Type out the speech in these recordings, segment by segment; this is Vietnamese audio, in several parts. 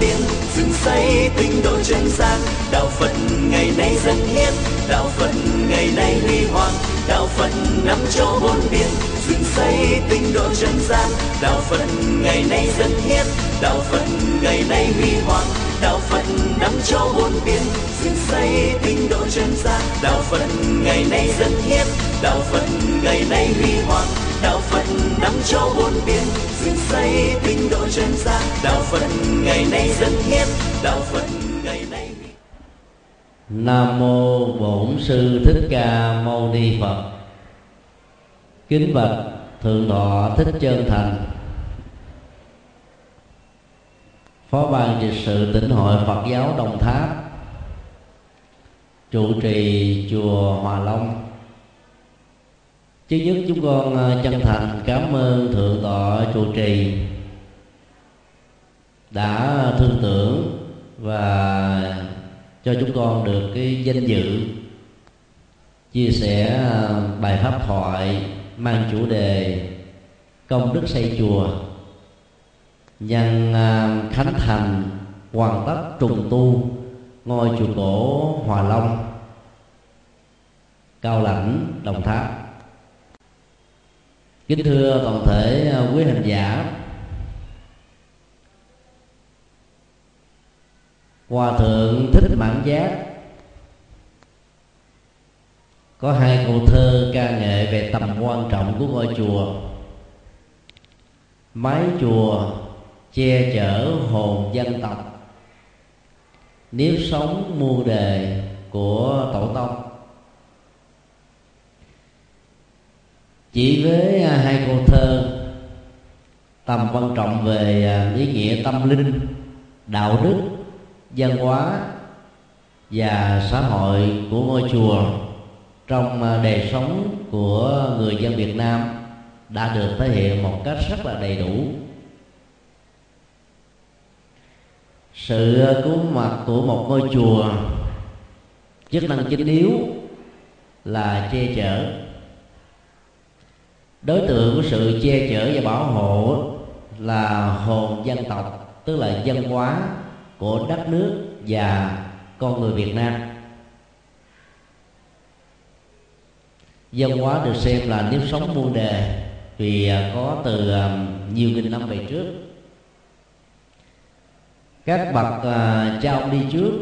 tiên dựng xây tinh độ chân gian đạo phật ngày nay dân hiến đạo phật ngày nay huy hoàng. Đạo phật năm châu bốn biển dựng xây tinh độ chân gian đạo phật ngày nay dân hiến đạo phật ngày nay huy hoàng. Đạo phật năm châu bốn biển dựng xây tinh độ chân gian đạo phật ngày nay dân hiến đạo phật ngày nay huy hoàng đất phật năm châu bốn biển dựng xây tinh độ chân gian. Đạo phật ngày nay dân hiến, đạo phật ngày nay nam mô bổn sư thích ca mâu ni phật. Kính bạch thượng tọa thích chân thành. Phó ban trị sự tỉnh hội phật giáo đồng tháp. Trụ trì chùa hòa long trước nhất chúng con ờ, chân thành cảm ơn thượng tọa trụ trì đã thương tưởng và cho chúng con được cái danh dự chia sẻ ờ, bài pháp thoại mang chủ đề công đức xây chùa nhân ờ, khánh thành, hoàn tất trùng tu ngôi chùa cổ hòa long, cao lãnh, đồng tháp kính thưa toàn thể à, quý hành giả. Hòa thượng thích mãn giác có hai câu thơ ca nghệ về tầm quan trọng của ngôi chùa. Mái chùa che chở hồn dân tộc. Nếp sống muôn đề của tổ tông. Chỉ với à, hai câu thơ tầm quan trọng về à, ý nghĩa tâm linh, đạo đức, văn hóa và xã hội của ngôi chùa trong à, đời sống của người dân Việt Nam đã được thể hiện một cách rất là đầy đủ. Sự cứu mặt của một ngôi chùa chức năng chính yếu là che chở đối tượng của sự che chở và bảo hộ là hồn dân tộc tức là dân hóa của đất nước và con người Việt Nam. Dân hóa được xem là nếp sống muôn đề vì à, có từ à, nhiều nghìn năm về trước. Các bậc uh, cha ông đi trước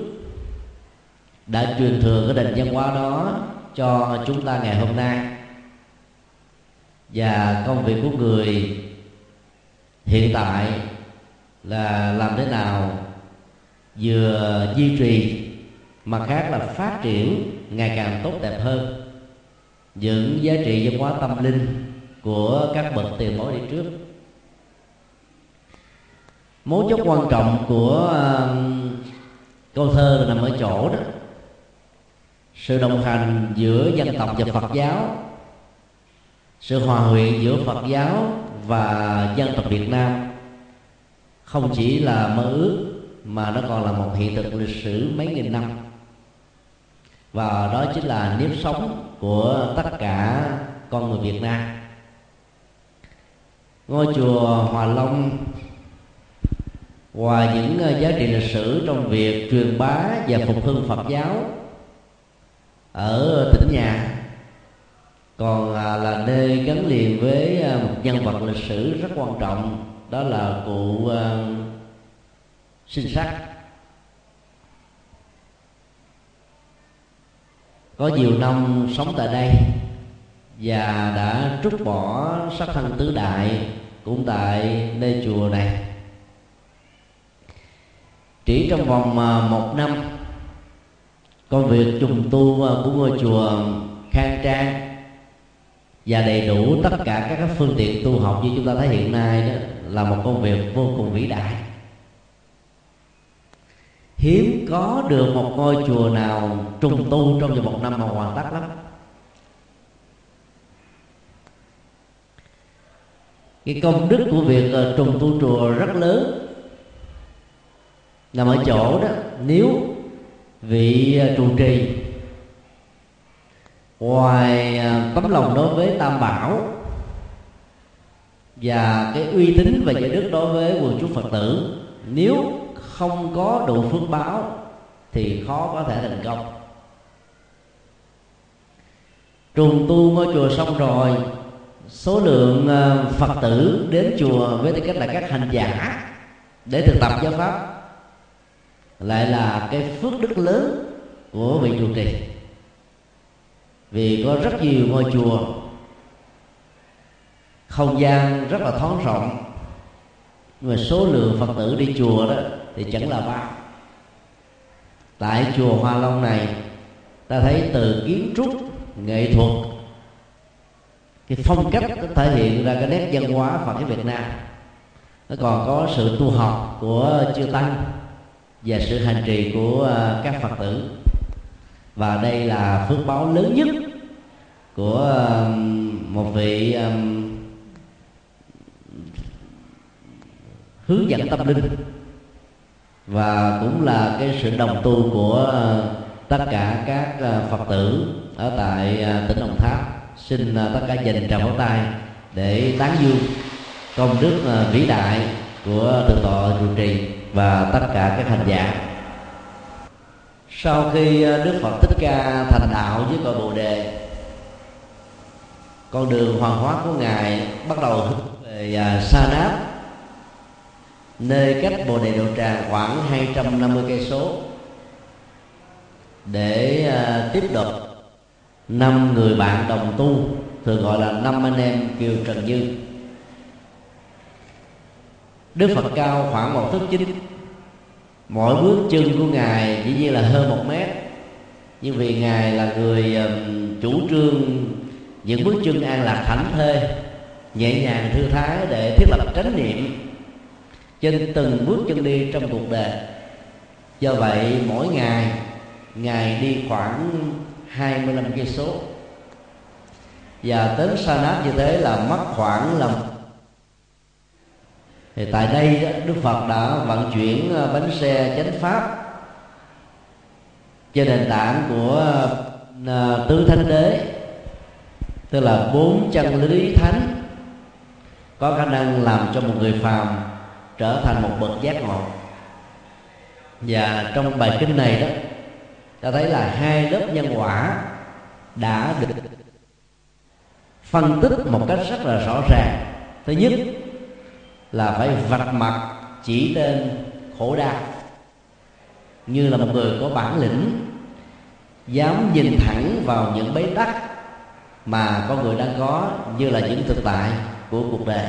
đã truyền thừa cái nền văn hóa đó cho chúng ta ngày hôm nay và công việc của người hiện tại là làm thế nào vừa duy trì mà khác là phát triển ngày càng tốt đẹp hơn. Những giá trị văn hóa tâm linh của các bậc tiền bối đi trước. Mấu chốt quan trọng của um, câu thơ nằm ở chỗ đó. Sự đồng hành giữa dân tộc và phật giáo sự hòa quyện giữa phật giáo và dân tộc việt nam không chỉ là mơ ước, mà nó còn là một hiện thực lịch sử mấy nghìn năm. Và đó chính là nếp sống của tất cả con người việt nam. Ngôi chùa hòa long ngoài những giá trị lịch sử trong việc truyền bá và phục hưng phật giáo ở tỉnh nhà còn à, là nơi gắn liền với à, một nhân vật lịch sử rất quan trọng, đó là cụ à, sinh sắc có nhiều năm sống tại đây và đã trút bỏ sắc thân tứ đại cũng tại nơi chùa này. Chỉ trong vòng một năm, công việc trùng tu của ngôi chùa khang trang và đầy đủ tất cả các phương tiện tu học như chúng ta thấy hiện nay đó là một công việc vô cùng vĩ đại. Hiếm có được một ngôi chùa nào trùng tu trong vòng một năm mà hoàn tất lắm. Cái công đức của việc ờ, trùng tu chùa rất lớn. Nằm ở chỗ đó, nếu vị ờ, trụ trì ngoài à, tấm lòng đối với tam bảo và cái uy tín và giới đức đối với quần chúng phật tử, nếu không có đủ phước báo thì khó có thể thành công. Trùng tu ngôi chùa xong rồi, số lượng à, phật tử đến chùa với tư cách là các hành giả để thực tập giáo pháp lại là cái phước đức lớn của vị trụ trì vì có rất nhiều ngôi chùa. Không gian rất là thoáng rộng. Nhưng mà số lượng phật tử đi chùa đó thì chẳng là bao. Tại chùa hoa long này, ta thấy từ kiến trúc, nghệ thuật, cái phong cách nó thể hiện ra cái nét văn hóa phật giáo việt nam. Nó còn có sự tu học của chư tăng và sự hành trì của à, các phật tử. Và đây là phước báo lớn nhất của um, một vị um, hướng dẫn tâm linh. Và cũng là cái sự đồng tu của uh, tất cả các uh, phật tử ở tại uh, tỉnh đồng tháp. Xin tất cả dành tràng pháo tay để tán dương công đức vĩ đại của thượng tọa trụ trì và tất cả các hành giả. Sau khi đức phật thích ca thành đạo với cội bồ đề con đường hoàng hóa của ngài bắt đầu hướng về à, sa Đáp nơi cách bồ đề độ tràng khoảng 250 cây số để à, tiếp tục năm người bạn đồng tu thường gọi là năm anh em kiều trần dư đức phật cao khoảng một thước chín mỗi bước chân của ngài chỉ nhiên là hơn một mét nhưng vì ngài là người à, chủ trương những bước chân an lạc thảnh thơi nhẹ nhàng thư thái để thiết lập chánh niệm trên từng bước chân đi trong cuộc đời. Do vậy, mỗi ngày ngài đi khoảng 25 cây số. Và đến sa nát như thế là mất khoảng là thì tại đây đức phật đã vận chuyển ờ, bánh xe chánh pháp trên nền tảng của ờ, tứ thánh đế tức là bốn chân lý thánh. Có khả năng làm cho một người phàm trở thành một bậc giác ngộ. Và trong bài kinh này đó, ta thấy là hai lớp nhân quả đã được phân tích một cách rất là rõ ràng. Thứ nhất là phải vạch mặt chỉ tên khổ đau. Như là một người có bản lĩnh, dám nhìn thẳng vào những bế tắc mà con người đang có như là những thực tại của cuộc đời.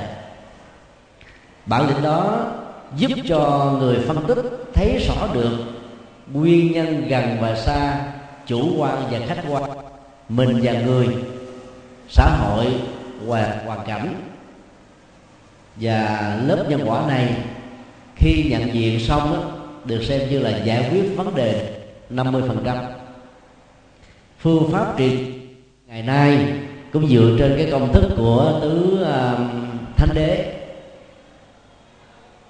Bản lĩnh đó giúp cho người phân tích thấy rõ được nguyên nhân gần và xa chủ quan và khách quan mình và người xã hội và hoàn cảnh. Và lớp nhân quả này khi nhận diện xong đó, được xem như là giải quyết vấn đề 50% phương pháp trị ngày nay cũng dựa trên cái công thức của tứ uh, thánh đế.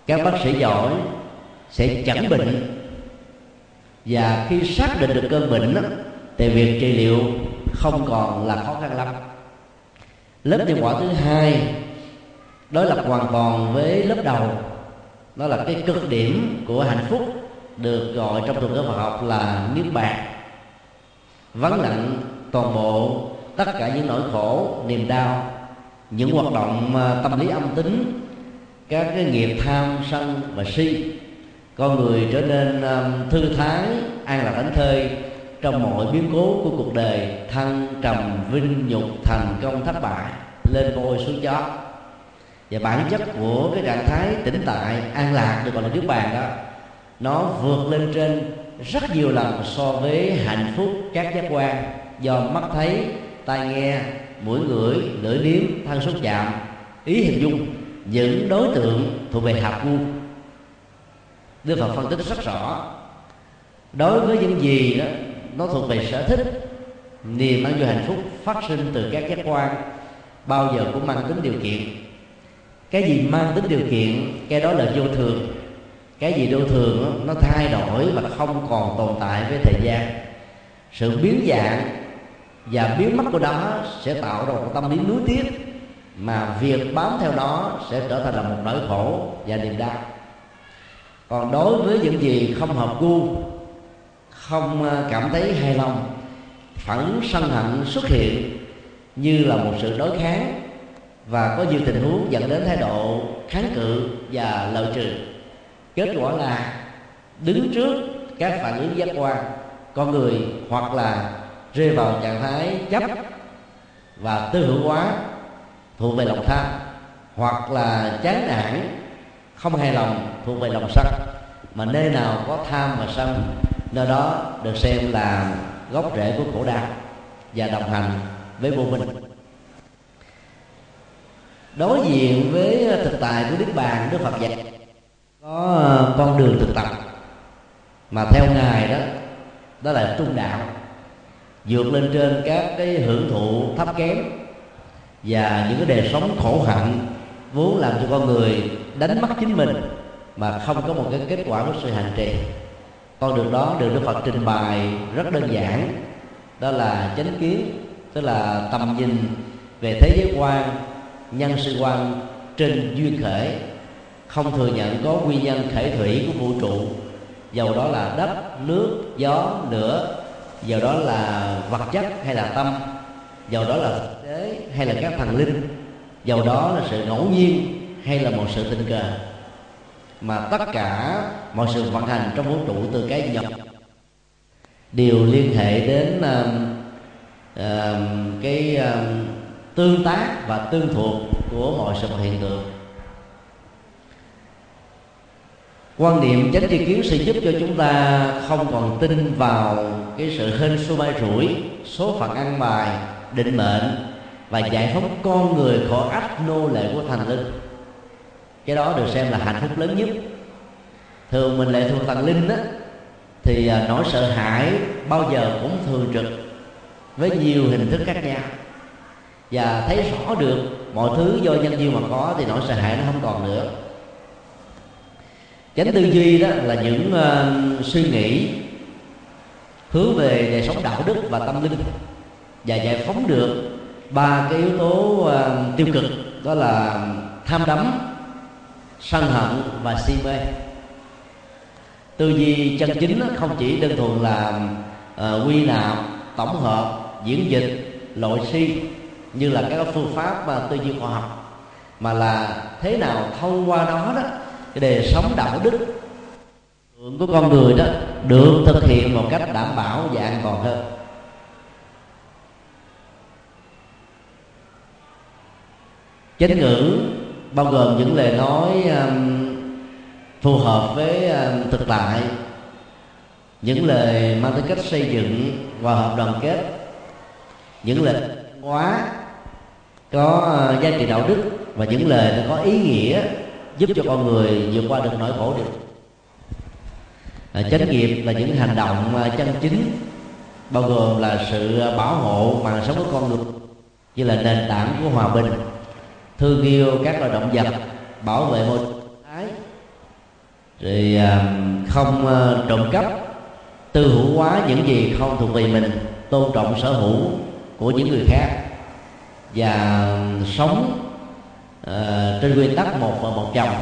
Các bác sĩ giỏi sẽ chẩn bệnh. Và khi xác định được cơn bệnh đó, thì việc trị liệu không còn là khó khăn lắm. Lớp nhân quả thứ hai đối lập hoàn toàn với lớp đầu. Đó là cái cực điểm của hạnh phúc được gọi trong thuật ngữ Phật học là niết bàn. Vắng lặng toàn bộ tất cả những nỗi khổ, niềm đau, những hoạt động tâm lý âm tính, các cái nghiệp tham sân và si. Con người trở nên um, thư thái, an lạc thảnh thơi trong mọi biến cố của cuộc đời thăng trầm, vinh nhục, thành công, thất bại, lên bôi xuống gió. Và bản chất của cái trạng thái tĩnh tại, an lạc được gọi là trước bàn đó, nó vượt lên trên rất nhiều lần so với hạnh phúc các giác quan do mắt thấy tai nghe, mũi ngửi, lưỡi nếm thân xúc chạm, ý hình dung, những đối tượng thuộc về hạt ngu. Đức Phật phân tích rất rõ, Đối với những gì đó, Nó thuộc về sở thích, Niềm an vui hạnh phúc phát sinh từ các giác quan, Bao giờ cũng mang tính điều kiện. Cái gì mang tính điều kiện, Cái đó là vô thường. Cái gì vô thường nó thay đổi Và không còn tồn tại với thời gian. Sự biến dạng và biến mất của đó sẽ tạo ra một tâm lý nuối tiếc, mà việc bám theo đó sẽ trở thành là một nỗi khổ và niềm đau. Còn đối với những gì không hợp gu, không ờ, cảm thấy hài lòng phẫn sân hận xuất hiện như là một sự đối kháng và có nhiều tình huống dẫn đến thái độ kháng cự và lợi trừ. Kết quả là đứng trước các phản ứng giác quan, con người hoặc là rơi vào trạng thái chấp và tư hữu hóa thuộc về lòng tham, hoặc là chán nản, không hài lòng thuộc về lòng sân. Mà nơi nào có tham và sân, nơi đó được xem là gốc rễ của khổ đau và đồng hành với vô minh. Đối diện với thực tại của niết bàn, đức phật dạy, có con đường thực tập. Mà theo ngài đó đó là trung đạo vượt lên trên các cái hưởng thụ thấp kém. Và những cái đời sống khổ hạnh vốn làm cho con người đánh mất chính mình mà không có một cái kết quả của sự hành trì. Con đường đó được đức phật trình bày rất đơn giản. Đó là chánh kiến, tức là tầm nhìn về thế giới quan, nhân sự quan trên duyên khởi không thừa nhận có nguyên nhân thể thủy của vũ trụ. Dầu đó là đất, nước, gió, lửa vào đó là vật chất hay là tâm? Vào đó là thực tế hay là các thần linh? Vào đó là sự ngẫu nhiên hay là một sự tình cờ? Mà tất cả mọi sự vận hành trong vũ trụ từ cái nhập đều liên hệ đến uh, uh, cái uh, tương tác và tương thuộc của mọi sự hiện tượng. Quan niệm chánh tri kiến sẽ giúp cho chúng ta không còn tin vào cái sự hên xui may rủi, số phận ăn bài, định mệnh và giải phóng con người khỏi ách nô lệ của thần linh. Cái đó được xem là hạnh phúc lớn nhất. Thường mình lệ thuộc thần linh đó thì à, nỗi sợ hãi bao giờ cũng thường trực với nhiều hình thức khác nhau. Và thấy rõ được mọi thứ do nhân duyên mà có thì nỗi sợ hãi nó không còn nữa chánh tư duy đó là những uh, suy nghĩ hướng về đời sống đạo đức và tâm linh và giải phóng được ba cái yếu tố uh, tiêu cực đó là tham đắm sân hận và si mê. Tư duy chân chính không chỉ đơn thuần là uh, quy nạp tổng hợp diễn dịch loại si như là các phương pháp uh, tư duy khoa học mà là thế nào thông qua đó đó cái đề sống đạo đức. Của con người đó được thực hiện một cách đảm bảo và an toàn hơn. Chánh ngữ bao gồm những lời nói um, phù hợp với um, thực tại. Những lời mang tính cách xây dựng hòa hợp đoàn kết. Những lời quá có uh, giá trị đạo đức và những lời nó có ý nghĩa giúp cho con người vượt qua được nỗi khổ được. À, chánh nghiệp là những hành động à, chân chính bao gồm là sự bảo hộ mạng sống của con người như là nền tảng của hòa bình thương yêu các loài động vật bảo vệ môi thái. Rồi à, không à, trộm cắp tư hữu hóa những gì không thuộc về mình tôn trọng sở hữu của những người khác và sống uh, trên nguyên tắc một vợ một chồng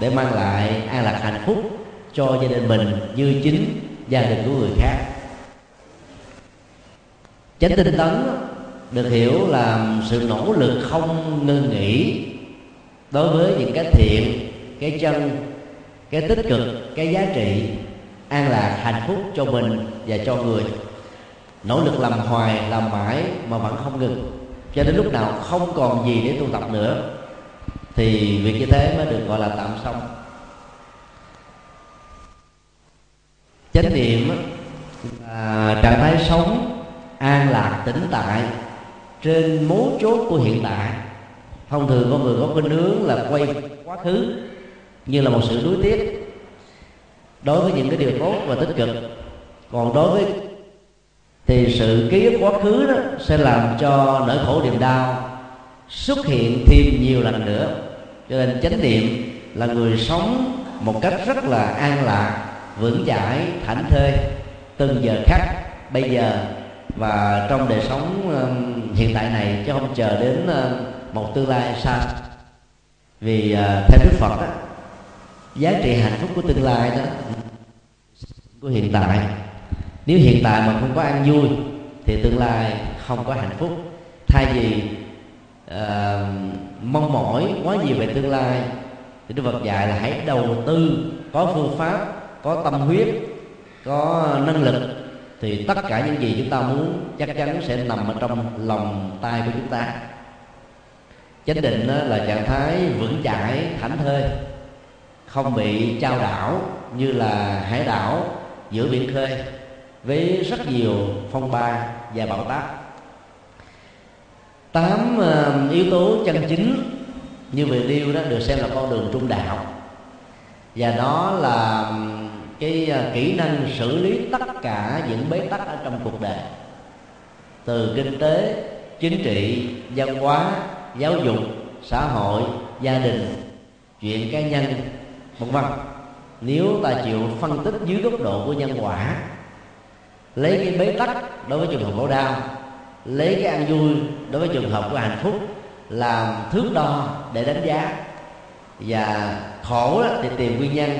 để mang lại an lạc hạnh phúc cho gia đình mình như chính gia đình của người khác. Chánh tinh tấn được hiểu là sự nỗ lực không ngưng nghỉ đối với những cái thiện cái chân cái tích cực cái giá trị an lạc hạnh phúc cho mình và cho người. Nỗ lực làm hoài làm mãi mà vẫn không ngừng. Cho đến lúc nào không còn gì để tu tập nữa thì việc như thế mới được gọi là tạm xong. Chánh niệm là trạng thái sống an lạc tĩnh tại trên mấu chốt của hiện tại. Thông thường con người có khuynh hướng là quay quá khứ, như là một sự nuối tiếc đối với những cái điều tốt và tích cực. Còn đối với thì sự ký ức quá khứ đó sẽ làm cho nỗi khổ niềm đau xuất hiện thêm nhiều lần nữa cho nên chánh niệm là người sống một cách rất là an lạc vững chãi thảnh thơi từng giờ khắc bây giờ và trong đời sống hiện tại này chứ không chờ đến một tương lai xa. Vì ờ, theo đức phật đó, giá trị hạnh phúc của tương lai đó của hiện tại nếu hiện tại mà không có ăn vui thì tương lai không có hạnh phúc. Thay vì uh, mong mỏi quá nhiều về tương lai. Thì đức phật dạy là hãy đầu tư, có phương pháp, có tâm huyết, có năng lực, thì tất cả những gì chúng ta muốn chắc chắn sẽ nằm ở trong lòng tay của chúng ta. Chánh định là trạng thái vững chãi, thảnh thơi, không bị trao đảo như là hải đảo giữa biển khơi với rất nhiều phong ba và bão táp tám ờ, yếu tố chân chính như về điêu đó được xem là con đường trung đạo. Và đó là cái ờ, kỹ năng xử lý tất cả những bế tắc ở trong cuộc đời. Từ kinh tế, chính trị, văn hóa, giáo dục, xã hội, gia đình, chuyện cá nhân, vân vân. Nếu ta chịu phân tích dưới góc độ của nhân quả, lấy cái bế tắc đối với trường hợp khổ đau lấy cái ăn vui đối với trường hợp của hạnh phúc làm thước đo để đánh giá. Và khổ thì tìm nguyên nhân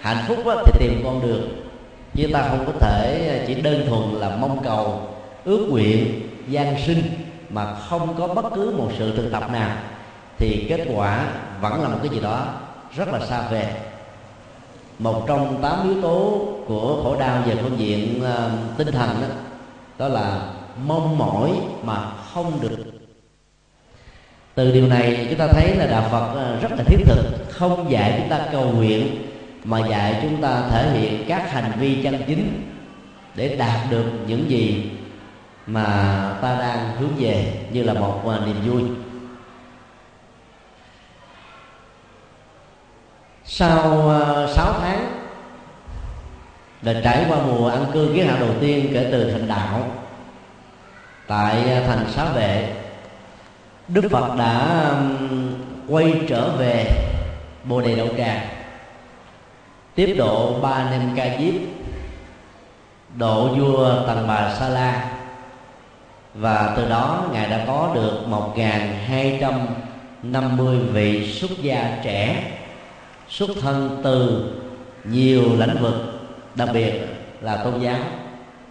hạnh phúc thì tìm con đường. Chứ ta không có thể chỉ đơn thuần là mong cầu ước nguyện gian sinh mà không có bất cứ một sự thực tập nào. Thì kết quả vẫn là một cái gì đó rất là xa về một trong tám yếu tố của khổ đau về phương diện uh, tinh thần đó đó là mong mỏi mà không được. Từ điều này chúng ta thấy là đạo phật à, rất là thiết thực không dạy chúng ta cầu nguyện mà dạy chúng ta thể hiện các hành vi chân chính để đạt được những gì mà ta đang hướng về như là một à, niềm vui. Sau à, uh, 6 tháng là trải qua mùa ăn cư kiến hạ đầu tiên kể từ thành đạo tại à, thành xá vệ. Đức phật đã quay trở về bồ đề đậu tràng. Tiếp độ ba anh em ca diếp, độ vua tần bà sa la. Và từ đó, ngài đã có được một hai trăm năm mươi vị xuất gia trẻ, xuất thân từ nhiều lĩnh vực, đặc biệt là tôn giáo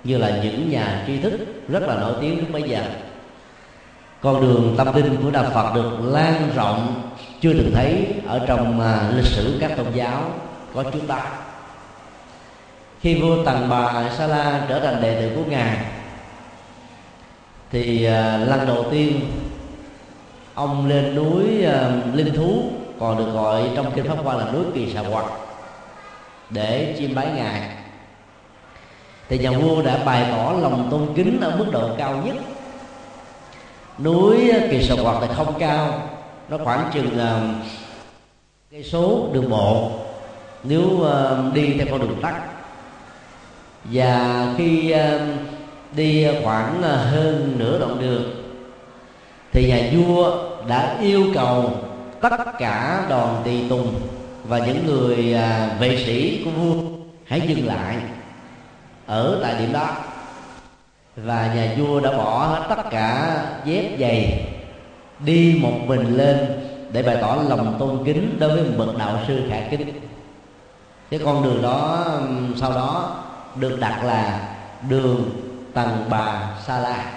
như là những nhà tri thức rất là nổi tiếng lúc bấy giờ. Con đường tâm linh của đạo Phật được lan rộng chưa từng thấy ở trong uh, lịch sử các tôn giáo có chúng ta khi vua Tần Bà Sa La trở thành đệ tử của ngài thì uh, lần đầu tiên ông lên núi uh, linh thú còn được gọi trong kinh pháp hoa là núi kỳ xà quạt để chiêm bái ngài thì nhà vua đã bày tỏ lòng tôn kính ở mức độ cao nhất. Núi kỳ sầu quạt thì không cao nó khoảng chừng uh, cây số đường bộ. Nếu uh, đi theo con đường tắt. Và khi uh, đi khoảng hơn nửa đoạn đường thì nhà vua đã yêu cầu tất cả đoàn tùy tùng và những người vệ sĩ của vua hãy dừng lại ở tại điểm đó. Và nhà vua đã bỏ hết tất cả dép giày đi một mình lên để bày tỏ lòng tôn kính đối với một bậc đạo sư khả kính. Cái con đường đó sau đó được đặt là đường tầng bà sa la.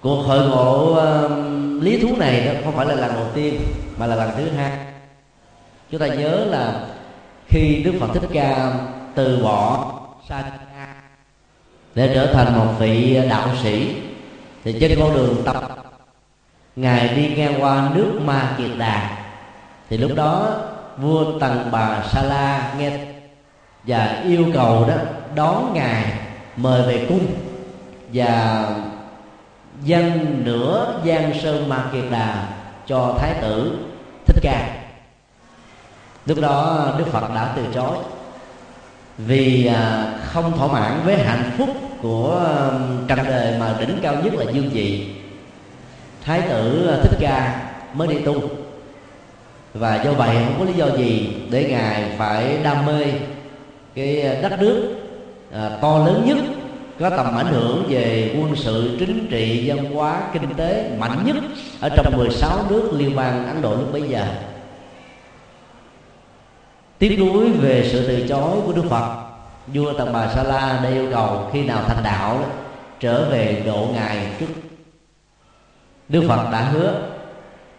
Cuộc hội ngộ uh, lý thú này đó không phải là lần đầu tiên mà là lần thứ hai. Chúng ta nhớ là khi đức phật thích ca từ bỏ sa để trở thành một vị đạo sĩ, thì trên con đường tập, ngài đi ngang qua nước ma kiệt đà. Thì lúc đó, vua tần bà sa la nghe và yêu cầu đó, đón ngài mời về cung và dân nửa giang sơn ma kiệt đà cho thái tử thích ca lúc đó đức phật đã từ chối. Vì à, không thỏa mãn với hạnh phúc của à, trần đời mà đỉnh cao nhất là dương vị thái tử thích ca mới đi tu. Và do vậy không có lý do gì để ngài phải đam mê cái đất nước à, to lớn nhất có tầm ảnh hưởng về quân sự chính trị văn hóa kinh tế mạnh nhất ở trong 16 nước liên bang Ấn Độ lúc bấy giờ tiếc nuối về sự từ chối của Đức Phật. Vua Tần Bà Sa La đã yêu cầu khi nào thành đạo đó, trở về độ ngài trước. Đức Phật đã hứa.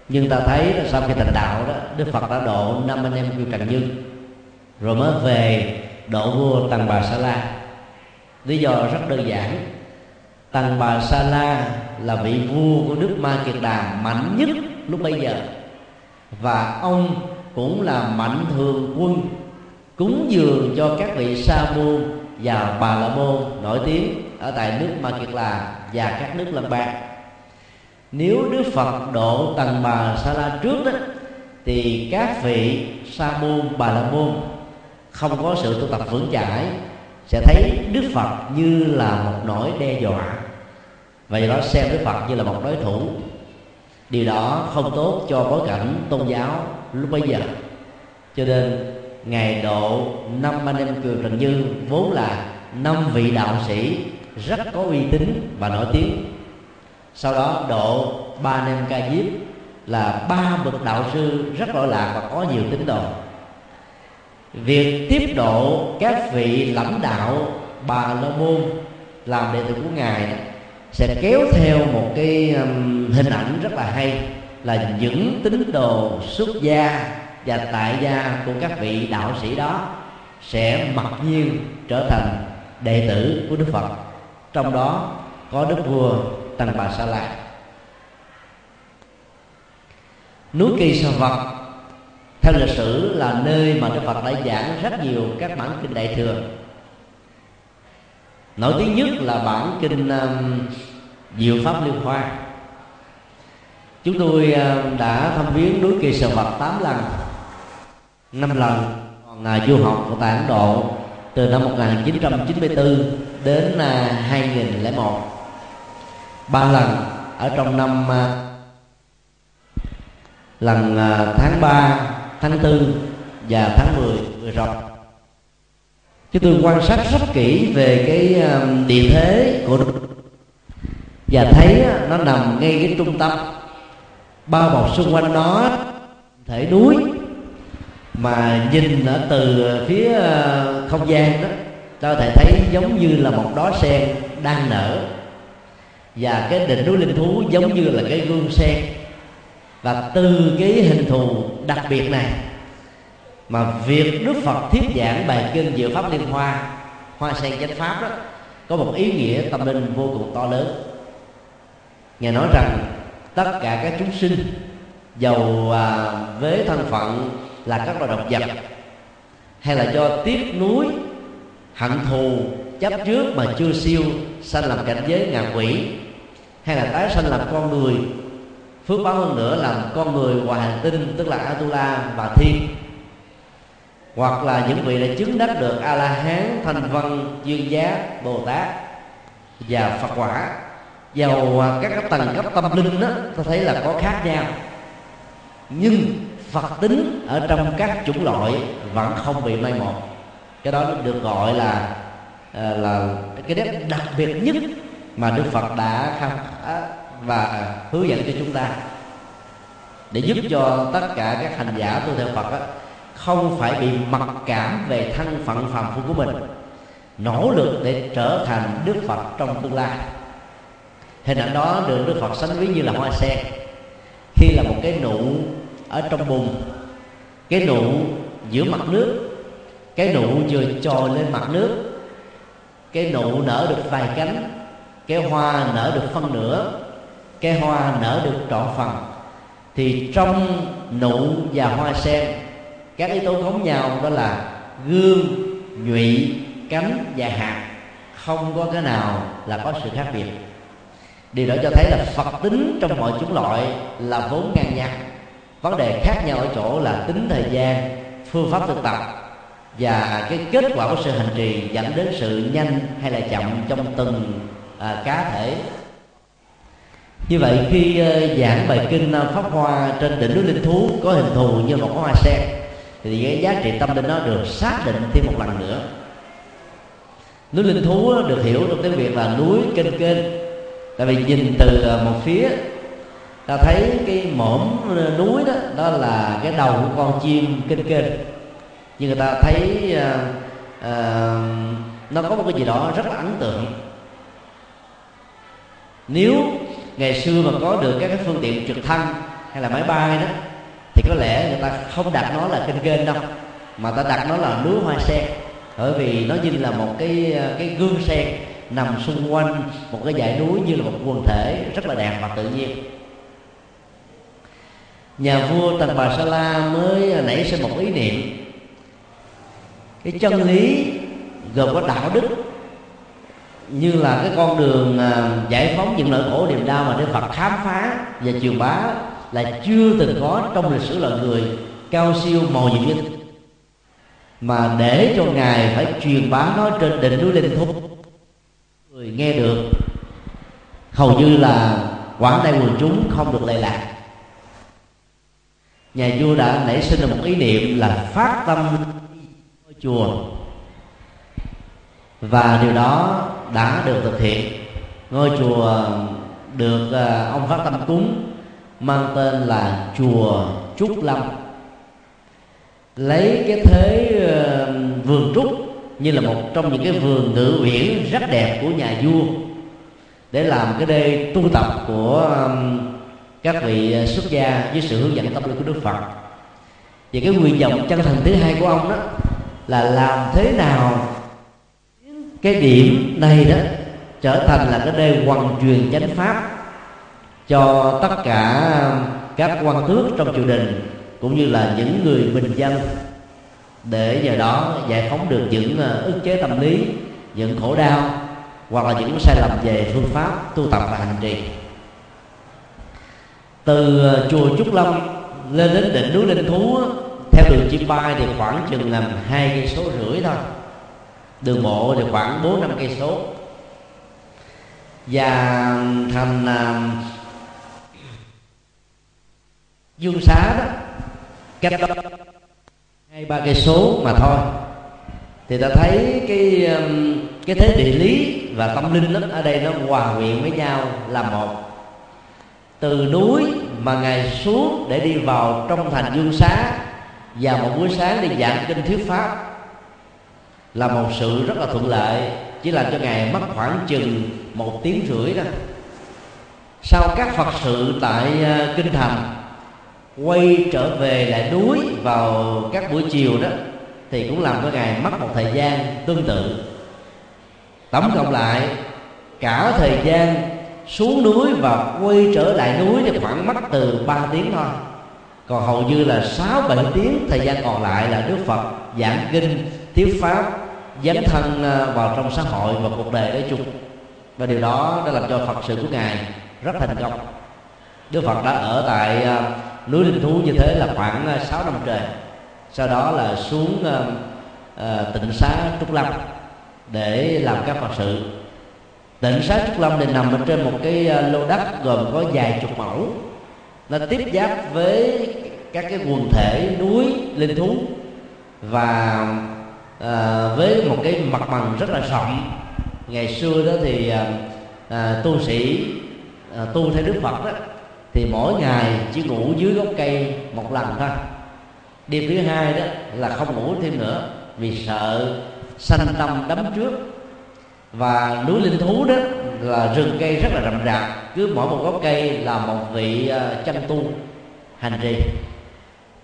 Nhưng ta thấy là sau khi thành đạo đó Đức Phật đã độ năm anh em vua Trần Như rồi mới về độ vua Tần Bà Sa La. Lý do rất đơn giản. Tần Bà Sa La là vị vua của nước Ma Kiệt Đà mạnh nhất lúc bấy giờ. Và ông cũng là mạnh thường quân, cúng dường cho các vị sa môn và bà la môn nổi tiếng ở tại nước ma kiệt là và các nước lân bang nếu đức phật độ tầng bà sa la trước đó, thì các vị sa môn, bà la môn không có sự tu tập vững chãi, sẽ thấy đức phật như là một nỗi đe dọa. Và do đó xem đức phật như là một đối thủ. Điều đó không tốt cho bối cảnh tôn giáo lúc bấy giờ. Cho nên ngày độ năm anh em kiều trần như, vốn là năm vị đạo sĩ rất có uy tín và nổi tiếng. Sau đó, độ ba anh em ca diếp là ba bậc đạo sư rất lỗi lạc và có nhiều tín đồ. Việc tiếp độ các vị lãnh đạo bà la môn làm đệ tử của ngài sẽ kéo theo một cái um, hình ảnh rất là hay là những tín đồ xuất gia và tại gia của các vị đạo sĩ đó sẽ mặc nhiên trở thành đệ tử của Đức Phật. Trong đó có Đức vua Tăng Bà Sa La núi Kỳ Sa Vật theo lịch sử là nơi mà Đức Phật đã giảng rất nhiều các bản kinh đại thừa. Nổi tiếng nhất là bản kinh um, Diệu Pháp Liên Hoa chúng tôi um, đã thăm viếng núi Kỳ Sa Vật tám lần. Năm lần còn à, du học của tại Ấn Độ từ năm 1994 đến à, 2001 ba lần ở trong năm lần tháng 3, tháng 4 và tháng 10 vừa rồi. Chúng tôi quan sát rất kỹ về cái địa thế của và thấy nó nằm ngay cái trung tâm bao bọc xung quanh nó thể núi, mà nhìn ở từ phía ờ, không gian đó ta có thể thấy giống như là một đóa sen đang nở. Và cái đỉnh núi linh thú giống như là cái gương sen. Và từ cái hình thù đặc biệt này, mà việc Đức Phật thuyết giảng bài kinh Diệu Pháp Liên Hoa Hoa sen chánh pháp đó, có một ý nghĩa tâm linh vô cùng to lớn. Ngài nói rằng tất cả các chúng sinh giàu à, với thân phận là các loài động vật hay là do tiếc núi hận thù chấp trước mà chưa siêu sanh làm cảnh giới ngạ quỷ hay là tái sanh làm con người phước báo hơn nữa làm con người ngoài hành tinh tức là atula và thiên hoặc là những vị đã chứng đắc được a la hán thanh văn duyên giá bồ tát và phật quả vào à, các cái tầng cấp tâm linh đó ta thấy là có khác nhau. Nhưng phật tính ở trong các chủng loại vẫn không bị mai một. Cái đó được gọi là à, là cái nét đặc biệt nhất mà đức phật đã khám và hướng dẫn cho chúng ta. Để giúp cho tất cả các hành giả tu theo phật đó, không phải bị mặc cảm về thân phận phàm phu của mình nỗ lực để trở thành đức phật trong tương lai hình ảnh đó được đức phật sánh ví như là hoa sen. Khi là một cái nụ ở trong bùn, cái nụ giữa mặt nước, cái nụ vừa trồi lên mặt nước, cái nụ nở được vài cánh, cái hoa nở được phân nửa, cái hoa nở được trọn phần, thì trong nụ và hoa sen, các yếu tố giống nhau đó là gương, nhụy, cánh và hạt. Không có cái nào là có sự khác biệt điều đó cho thấy là phật tính trong mọi chủng loại là vốn ngang nhau. Vấn đề khác nhau ở chỗ là tính thời gian phương pháp thực tập và cái kết quả của sự hành trì dẫn đến sự nhanh hay là chậm trong từng à, cá thể. Như vậy khi ờ, giảng bài kinh ờ, pháp hoa trên đỉnh núi linh thú có hình thù như một hoa sen thì cái giá trị tâm linh nó được xác định thêm một lần nữa. Núi linh thú ờ, được hiểu trong tiếng việt là núi kênh kênh tại vì nhìn từ ờ, một phía ta thấy cái mỏm ờ, núi đó đó là cái đầu của con chim kênh kênh. Nhưng người ta thấy uh, uh, nó có một cái gì đó rất là ấn tượng. Nếu ngày xưa mà có được các cái phương tiện trực thăng hay là máy bay đó thì có lẽ người ta không đặt nó là kênh kênh đâu mà ta đặt nó là núi hoa sen. Bởi vì nó như là một cái cái gương sen nằm xung quanh một cái dãy núi như là một quần thể rất là đẹp và tự nhiên. Nhà vua tần bà sa la mới nảy sinh một ý niệm. Cái chân lý gồm có đạo đức như là cái con đường à, giải phóng những nỗi khổ niềm đau mà Đức Phật khám phá và truyền bá là chưa từng có trong lịch sử loài người cao siêu màu nhiệm linh mà để cho ngài phải truyền bá nó trên đỉnh núi linh thúc người nghe được, hầu như là quảng đại quần chúng không được lệ lạc. Nhà vua đã nảy sinh ra một ý niệm là phát tâm ngôi chùa. Và điều đó đã được thực hiện. Ngôi chùa được à, ông phát tâm cúng mang tên là chùa trúc lâm. Lấy cái thế à, vườn trúc như là một trong những cái vườn ngự viễn rất đẹp của nhà vua. Để làm cái đây tu tập của các vị à, xuất gia với sự hướng dẫn tâm linh của Đức Phật. Và cái nguyện vọng chân thành thứ hai của ông đó là làm thế nào cái điểm này đó trở thành là cái nơi hoàn truyền chánh pháp cho tất cả các quan tước trong triều đình, cũng như là những người bình dân để nhờ đó giải phóng được những ờ, ức chế tâm lý những khổ đau hoặc là những sai lầm về phương pháp tu tập và hành trì. Từ ờ, chùa Trúc Lâm lên đến đỉnh núi Linh Thú theo đường chim bay thì khoảng chừng là hai cây số rưỡi thôi. Đường bộ thì khoảng bốn năm cây số. Và thành uh, dương xá đó cách đó hai ba cây số mà thôi. Thì ta thấy cái um, cái thế địa lý và tâm linh đó, ở đây nó hòa quyện với nhau là một. Từ núi mà ngài xuống để đi vào trong thành dương xá và một buổi sáng đi giảng kinh thuyết pháp là một sự rất là thuận lợi chỉ làm cho ngài mất khoảng chừng một tiếng rưỡi đó. Sau các phật sự tại uh, kinh thành quay trở về lại núi vào các buổi chiều đó, thì cũng làm cho ngài mất một thời gian tương tự. Tổng cộng lại, cả thời gian xuống núi và quay trở lại núi thì khoảng mất từ 3 tiếng thôi. Còn hầu như là 6 7 tiếng thời gian còn lại là Đức Phật giảng kinh, thuyết pháp, dấn thân à, vào trong xã hội và cuộc đời nói chung. Và điều đó đã làm cho Phật sự của ngài rất thành công. Đức Phật đã ở tại à, núi linh thú như thế là khoảng ờ, 6 năm trời. Sau đó là xuống uh, uh, tịnh xá trúc lâm để làm các phật sự. Tịnh xá trúc lâm thì nằm ở trên một cái lô đất gồm có vài chục mẫu nó tiếp giáp với các cái quần thể núi linh thú và à, với một cái mặt bằng rất là rộng. Ngày xưa đó thì à, à, tu sĩ à, tu theo đức phật đó thì mỗi ngày chỉ ngủ dưới gốc cây một lần thôi. Đêm thứ hai đó là không ngủ thêm nữa vì sợ sanh tâm đấm trước. Và núi linh thú đó là rừng cây rất là rậm rạp cứ mỗi một gốc cây là một vị à, ờ, chân tu hành trì.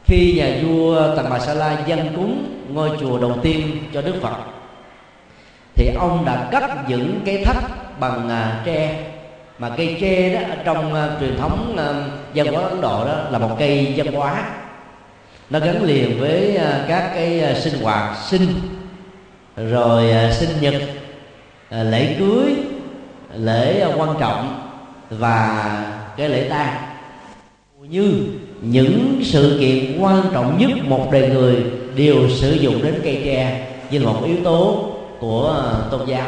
Khi nhà vua tần bà sa la dân cúng ngôi chùa đầu tiên cho đức phật thì ông đã cắt những cái thách bằng à, tre mà cây tre đó trong uh, truyền thống uh, văn hóa ấn độ đó là một cây văn hóa. Nó gắn liền với uh, các cái uh, sinh hoạt sinh rồi uh, sinh nhật uh, lễ cưới lễ uh, quan trọng và cái lễ tang. Như những sự kiện quan trọng nhất một đời người đều sử dụng đến cây tre như là một yếu tố của tôn giáo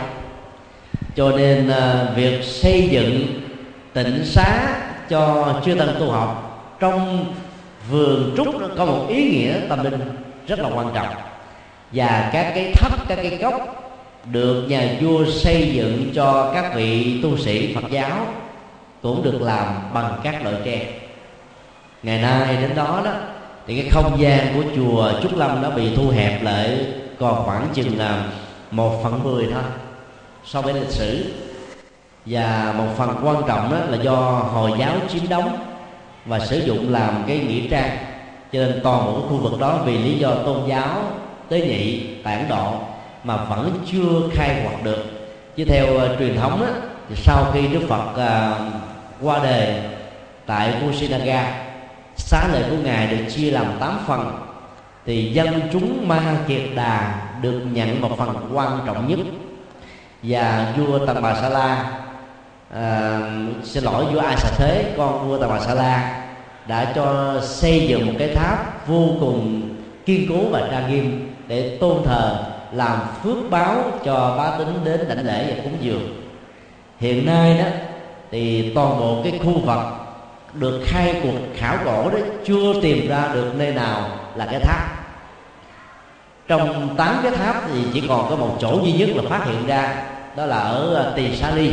cho nên uh, việc xây dựng tịnh xá cho chư tăng tu học trong vườn trúc có một ý nghĩa tâm linh rất là quan trọng. Và các cái thấp các cái gốc được nhà vua xây dựng cho các vị tu sĩ Phật giáo cũng được làm bằng các loại tre. Ngày nay đến đó đó thì cái không gian của chùa Trúc Lâm nó bị thu hẹp lại còn khoảng chừng là một phần mười thôi so với lịch sử. Và một phần quan trọng đó là do hồi giáo chiếm đóng và sử dụng làm cái nghĩa trang cho nên toàn bộ khu vực đó vì lý do tôn giáo tế nhị tản độ mà vẫn chưa khai quật được. Chứ theo uh, truyền thống đó, thì sau khi đức phật uh, qua đời tại Kusinaga xá lợi của ngài được chia làm 8 phần thì dân chúng ma kiệt đà được nhận một phần quan trọng nhất và vua tần bà sa la. À, xin lỗi vua ai sa thế con vua tần bà sa la đã cho xây dựng một cái tháp vô cùng kiên cố và trang nghiêm để tôn thờ làm phước báo cho bá tính đến đảnh lễ và cúng dường. Hiện nay đó thì toàn bộ cái khu vực được khai cuộc khảo cổ đó chưa tìm ra được nơi nào là cái tháp. Trong tám cái tháp thì chỉ còn có một chỗ duy nhất là phát hiện ra đó là ở à, tỳ sa ly.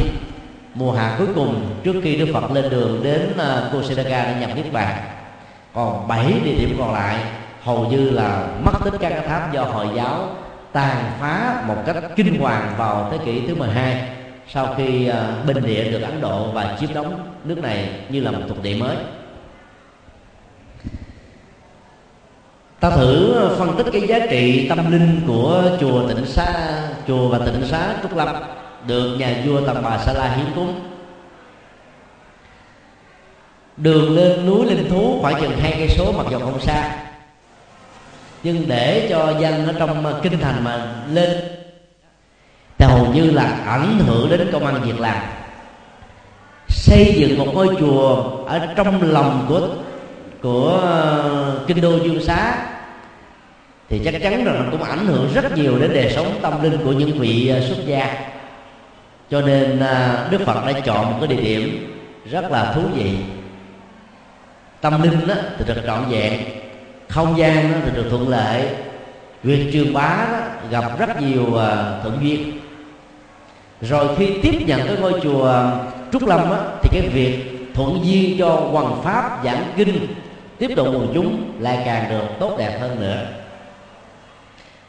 Mùa hạ cuối cùng, trước khi đức phật lên đường đến à, Kusinaga để nhập niết bàn, còn bảy địa điểm còn lại hầu như là mất tích các tháp do hồi giáo tàn phá một cách kinh hoàng vào thế kỷ thứ 12 sau khi à, bình địa được Ấn Độ và chiếm đóng nước này như là một thuộc địa mới. Ta thử ờ, phân tích cái giá trị tâm linh của chùa tịnh xá, chùa và tịnh xá trúc lâm, được nhà vua tầm bà sa la hiến cúng. Đường lên núi linh thú khoảng chừng hai cây số mặc dù không xa. Nhưng để cho dân ở trong ờ, kinh thành mà lên thì hầu như là ảnh hưởng đến công ăn việc làm. Xây dựng một ngôi chùa ở trong lòng của của ờ, kinh đô dương xá thì chắc chắn rằng nó cũng ảnh hưởng rất nhiều đến đời sống tâm linh của những vị à, xuất gia. Cho nên à, đức phật đã chọn một cái địa điểm rất là thú vị. Tâm linh đó thì được trọn vẹn không gian đó thì được thuận lợi. Việc truyền bá đó, gặp rất nhiều à, thuận duyên. Rồi khi tiếp nhận cái ngôi chùa trúc lâm đó, thì cái việc thuận duyên cho hoàng pháp giảng kinh tiếp độ quần chúng lại càng được tốt đẹp hơn nữa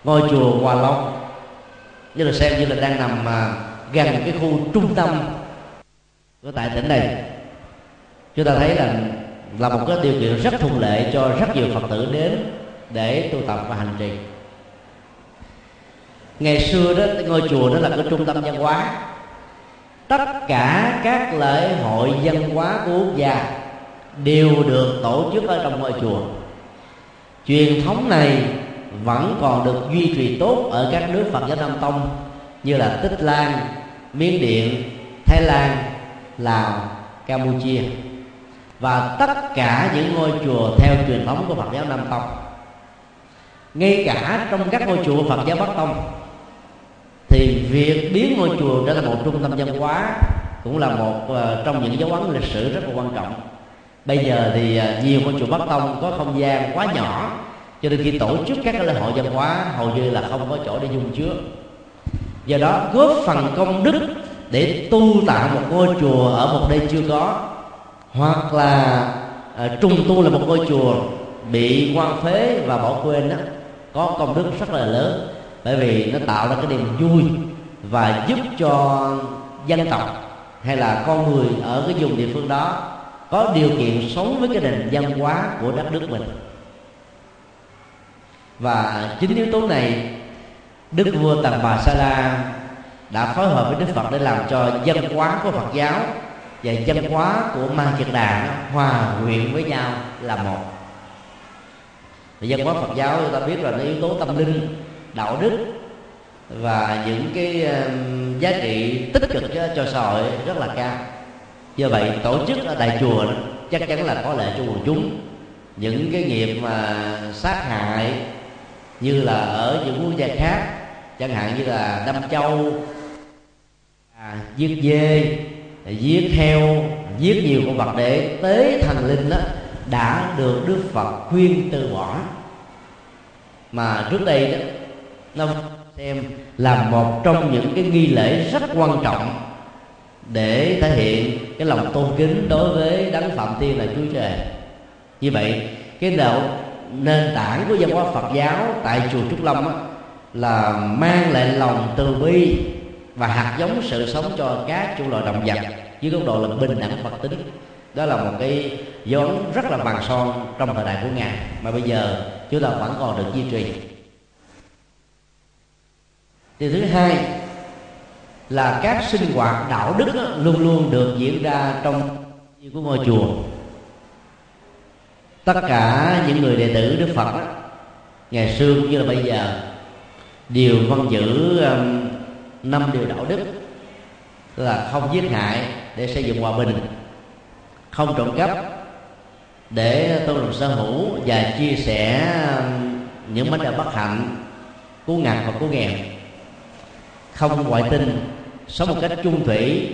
ngôi chùa hòa long. Như là xem như là đang nằm mà gần cái khu trung tâm của tại tỉnh này. Chúng ta thấy là là một cái điều kiện rất thuận lợi cho rất nhiều phật tử đến để tu tập và hành trì. Ngày xưa đó ngôi chùa đó là cái trung tâm văn hóa. Tất cả các lễ hội văn hóa của quốc gia đều được tổ chức ở trong ngôi chùa. Truyền thống này vẫn còn được duy trì tốt ở các nước Phật giáo Nam Tông như là Tích Lan, Miến Điện, Thái Lan, Lào, Campuchia. Và tất cả những ngôi chùa theo truyền thống của Phật giáo Nam Tông. Ngay cả trong các ngôi chùa Phật giáo Bắc Tông thì việc biến ngôi chùa trở thành một trung tâm văn hóa cũng là một uh, trong những dấu ấn lịch sử rất là quan trọng. Bây giờ thì uh, nhiều ngôi chùa Bắc Tông có không gian quá nhỏ cho nên khi tổ chức các lễ hội văn hóa hầu như là không có chỗ để dùng chứa. Do đó góp phần công đức để tu tạo một ngôi chùa ở một nơi chưa có hoặc là uh, trùng tu là một ngôi chùa bị quan phế và bỏ quên đó có công đức rất là lớn. Bởi vì nó tạo ra cái niềm vui và giúp cho dân tộc hay là con người ở cái vùng địa phương đó có điều kiện sống với cái nền văn hóa của đất nước mình và chính yếu tố này đức vua tần bà sa la đã phối hợp với đức phật để làm cho dân hóa của phật giáo và dân hóa của ma kiệt đà nó hòa quyện với nhau là một. Và dân hóa phật giáo chúng ta biết là nó yếu tố tâm linh đạo đức và những cái giá trị tích cực cho, cho xã hội rất là cao. Do vậy tổ chức ở tại chùa chắc chắn là có lệ cho quần chúng. Những cái nghiệp mà sát hại như là ở những quốc gia khác chẳng hạn như là đâm châu à, giết dê giết heo giết nhiều con vật để tế thần linh đó đã được đức phật khuyên từ bỏ. Mà trước đây đó nó xem là một trong những cái nghi lễ rất quan trọng để thể hiện cái lòng tôn kính đối với đấng phạm tiên là chúa trời. Như vậy cái đạo nền tảng của văn hóa phật giáo tại chùa trúc lâm á, là mang lại lòng từ bi và hạt giống sự sống cho các chủng loại động vật dưới góc độ là bình đẳng phật tính. Đó là một cái dấu ấn rất là vàng son trong thời đại của ngài mà bây giờ chúng ta vẫn còn được duy trì. Điều thứ hai là các sinh hoạt đạo đức luôn luôn được diễn ra trong của ngôi chùa tất cả những người đệ tử đức phật ngày xưa cũng như là bây giờ đều văn giữ um, năm điều đạo đức là không giết hại để xây dựng hòa bình không trộm cắp để tôn trọng sở hữu và chia sẻ um, những vấn đề bất hạnh cứu ngặt và cứu nghèo không ngoại tình sống một cách chung thủy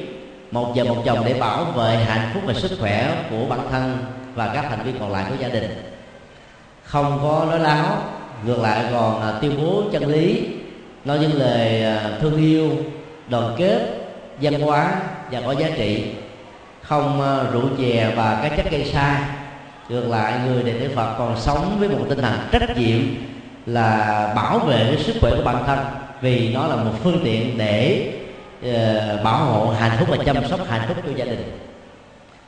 một vợ một chồng để bảo vệ hạnh phúc và sức khỏe của bản thân và các thành viên còn lại của gia đình. Không có nói láo ngược lại còn à, tuyên bố chân lý nói những lời à, thương yêu đoàn kết văn hóa và có giá trị. Không à, rượu chè và các chất gây sai ngược lại người đệ tử phật còn sống với một tinh thần trách nhiệm là bảo vệ cái sức khỏe của bản thân vì nó là một phương tiện để uh, bảo hộ hạnh phúc và chăm sóc hạnh phúc cho gia đình.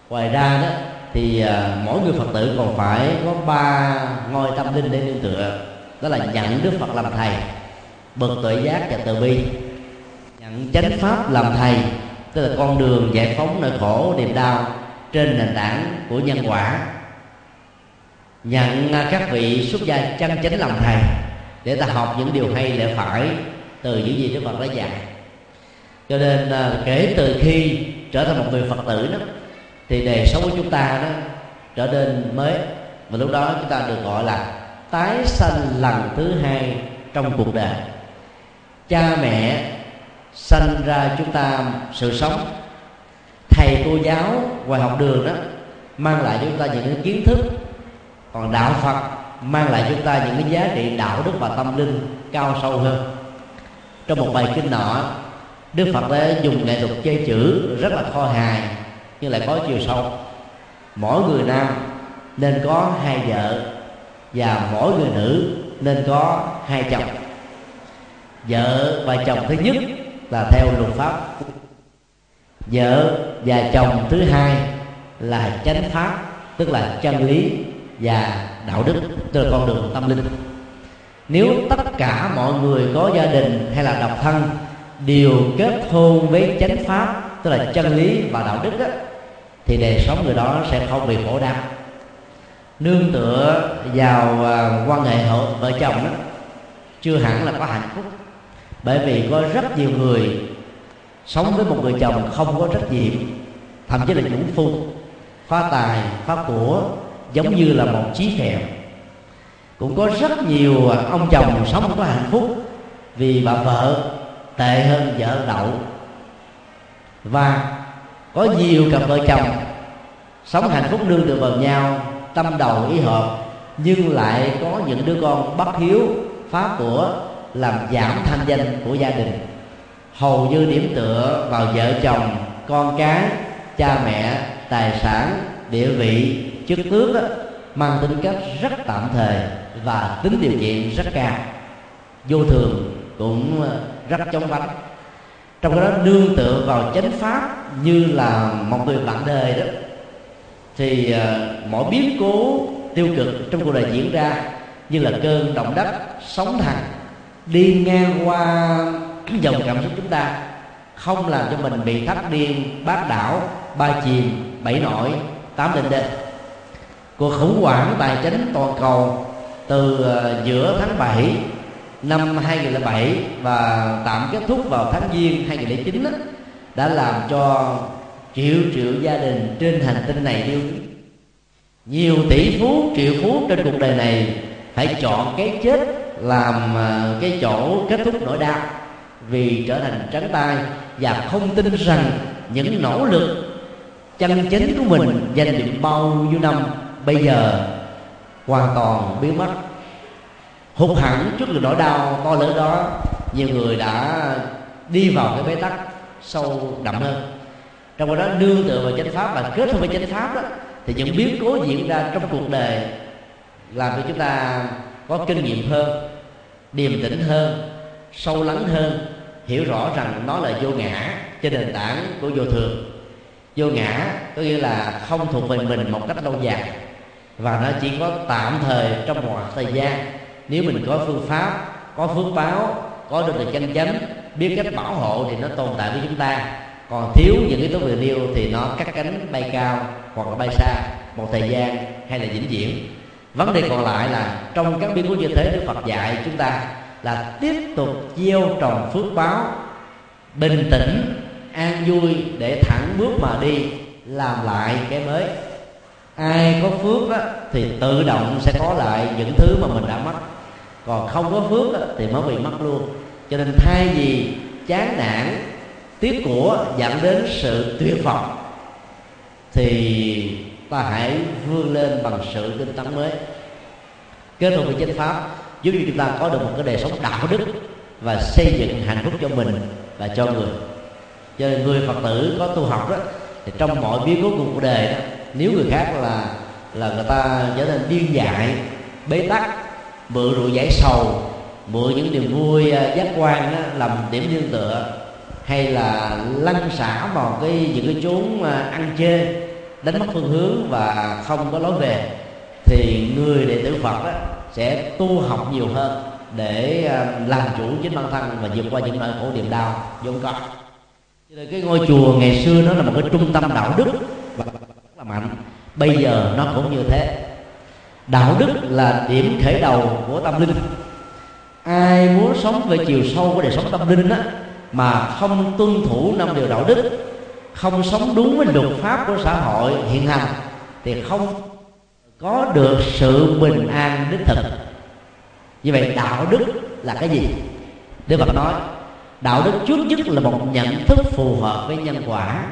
Ngoài ra đó thì à, mỗi người phật tử còn phải có ba ngôi tâm linh để nương tựa. Đó là nhận đức phật làm thầy bậc tuệ giác và từ bi. Nhận chánh pháp làm thầy tức là con đường giải phóng nỗi khổ niềm đau trên nền tảng của nhân quả. Nhận à, các vị xuất gia chân chánh làm thầy để ta học những điều hay lẽ phải từ những gì Đức Phật đã dạy. Cho nên à, kể từ khi trở thành một người Phật tử đó thì đời sống của chúng ta đó trở nên mới. Và lúc đó chúng ta được gọi là tái sanh lần thứ hai trong cuộc đời. Cha mẹ sanh ra chúng ta sự sống. Thầy cô giáo ngoài học đường đó mang lại cho chúng ta những cái kiến thức. Còn đạo phật mang lại cho chúng ta những cái giá trị đạo đức và tâm linh cao sâu hơn. Trong một bài kinh nọ, đức phật đã dùng nghệ thuật chơi chữ rất là kho hài nhưng lại có chiều sâu. Mỗi người nam nên có hai vợ và mỗi người nữ nên có hai chồng. Vợ và chồng thứ nhất là theo luật pháp. Vợ và chồng thứ hai là chánh pháp tức là chân lý và đạo đức tức là con đường tâm linh. Nếu tất cả mọi người có gia đình hay là độc thân đều kết hôn với chánh pháp tức là chân lý và đạo đức đó, thì đời sống người đó sẽ không bị khổ đau. Nương tựa vào à, quan hệ hộ vợ chồng đó, chưa hẳn là có hạnh phúc. Bởi vì có rất nhiều người sống với một người chồng không có trách nhiệm, thậm chí là dũng phu, phá tài, phá của, giống như là một chí phèo cũng có rất nhiều ông chồng sống không có hạnh phúc vì bà vợ tệ hơn vợ đậu. Và có nhiều cặp vợ chồng. Sống hạnh phúc nương tựa vào nhau tâm đầu ý hợp nhưng lại có những đứa con bất hiếu phá của làm giảm thanh danh của gia đình. Hầu như điểm tựa vào vợ chồng con cái cha mẹ tài sản địa vị chức tước đó, mang tính cách rất tạm thời và tính điều kiện rất cao. Vô thường cũng rất chống vánh trong đó nương tựa vào chánh pháp như là một người bạn đời đó thì uh, mỗi biến cố tiêu cực trong cuộc đời diễn ra như là cơn động đất sóng thần đi ngang qua dòng cảm xúc chúng ta không làm cho mình bị thắt điên bát đảo ba chìm bảy nổi tám định đê cuộc khủng hoảng tài chính toàn cầu từ uh, giữa tháng 7 năm 2007 và tạm kết thúc vào tháng giêng 2009 đó, đã làm cho triệu triệu gia đình trên hành tinh này điêu nhiều tỷ phú triệu phú trên cuộc đời này phải chọn cái chết làm à, cái chỗ kết thúc nỗi đau vì trở thành trắng tay và không tin rằng những nỗ lực chân chính của mình dành được bao nhiêu năm bây giờ hoàn toàn biến mất hụt hẳn trước được nỗi đau, to lớn đó, nhiều người đã đi vào cái bế tắc sâu đậm hơn. Trong đó, nương tựa vào chánh pháp và kết hợp với chánh pháp đó, thì những biến cố diễn ra trong cuộc đời làm cho chúng ta có kinh nghiệm hơn, điềm tĩnh hơn, sâu lắng hơn, hiểu rõ rằng nó là vô ngã trên nền tảng của vô thường. Vô ngã có nghĩa là không thuộc về mình một cách lâu dài, và nó chỉ có tạm thời trong một thời gian nếu mình có phương pháp có phước báo có được chân chánh biết cách bảo hộ thì nó tồn tại với chúng ta. Còn thiếu những cái tố vừa nêu thì nó cắt cánh bay cao hoặc là bay xa một thời gian hay là vĩnh viễn. Vấn đề còn lại là trong các biến cố như thế đức phật dạy chúng ta là tiếp tục gieo trồng phước báo bình tĩnh an vui để thẳng bước mà đi làm lại cái mới. Ai có phước đó, thì tự động sẽ có lại những thứ mà mình đã mất còn không có phước thì mới bị mất luôn. Cho nên thay vì chán nản tiếp của dẫn đến sự tuyệt vọng, thì ta hãy vươn lên bằng sự tinh tấn mới. Kết thúc với chánh pháp, giúp cho chúng ta có được một cái đời sống đạo đức và xây dựng hạnh phúc cho mình và cho người. Cho nên người phật tử có tu học đó, thì trong mọi biến cố của cuộc đời đó, nếu người khác là là người ta trở nên điên dại, bế tắc mượn rượu giải sầu mượn những niềm vui à, giác quan đó, làm điểm nương tựa hay là lăn xả vào cái những cái chốn à, ăn chê đánh mất phương hướng và không có lối về thì người đệ tử phật đó, sẽ tu học nhiều hơn để làm chủ chính bản thân và vượt qua những nỗi khổ niềm đau vốn có cái ngôi chùa ngày xưa nó là một cái trung tâm đạo đức và rất là mạnh. Bây giờ nó cũng như thế đạo đức là điểm khởi đầu của tâm linh. Ai muốn sống về chiều sâu của đời sống tâm linh á, mà không tuân thủ năm điều đạo đức, không sống đúng với luật pháp của xã hội hiện hành, thì không có được sự bình an đích thực. Như vậy đạo đức là cái gì? Đức phật nói, đạo đức trước nhất là một nhận thức phù hợp với nhân quả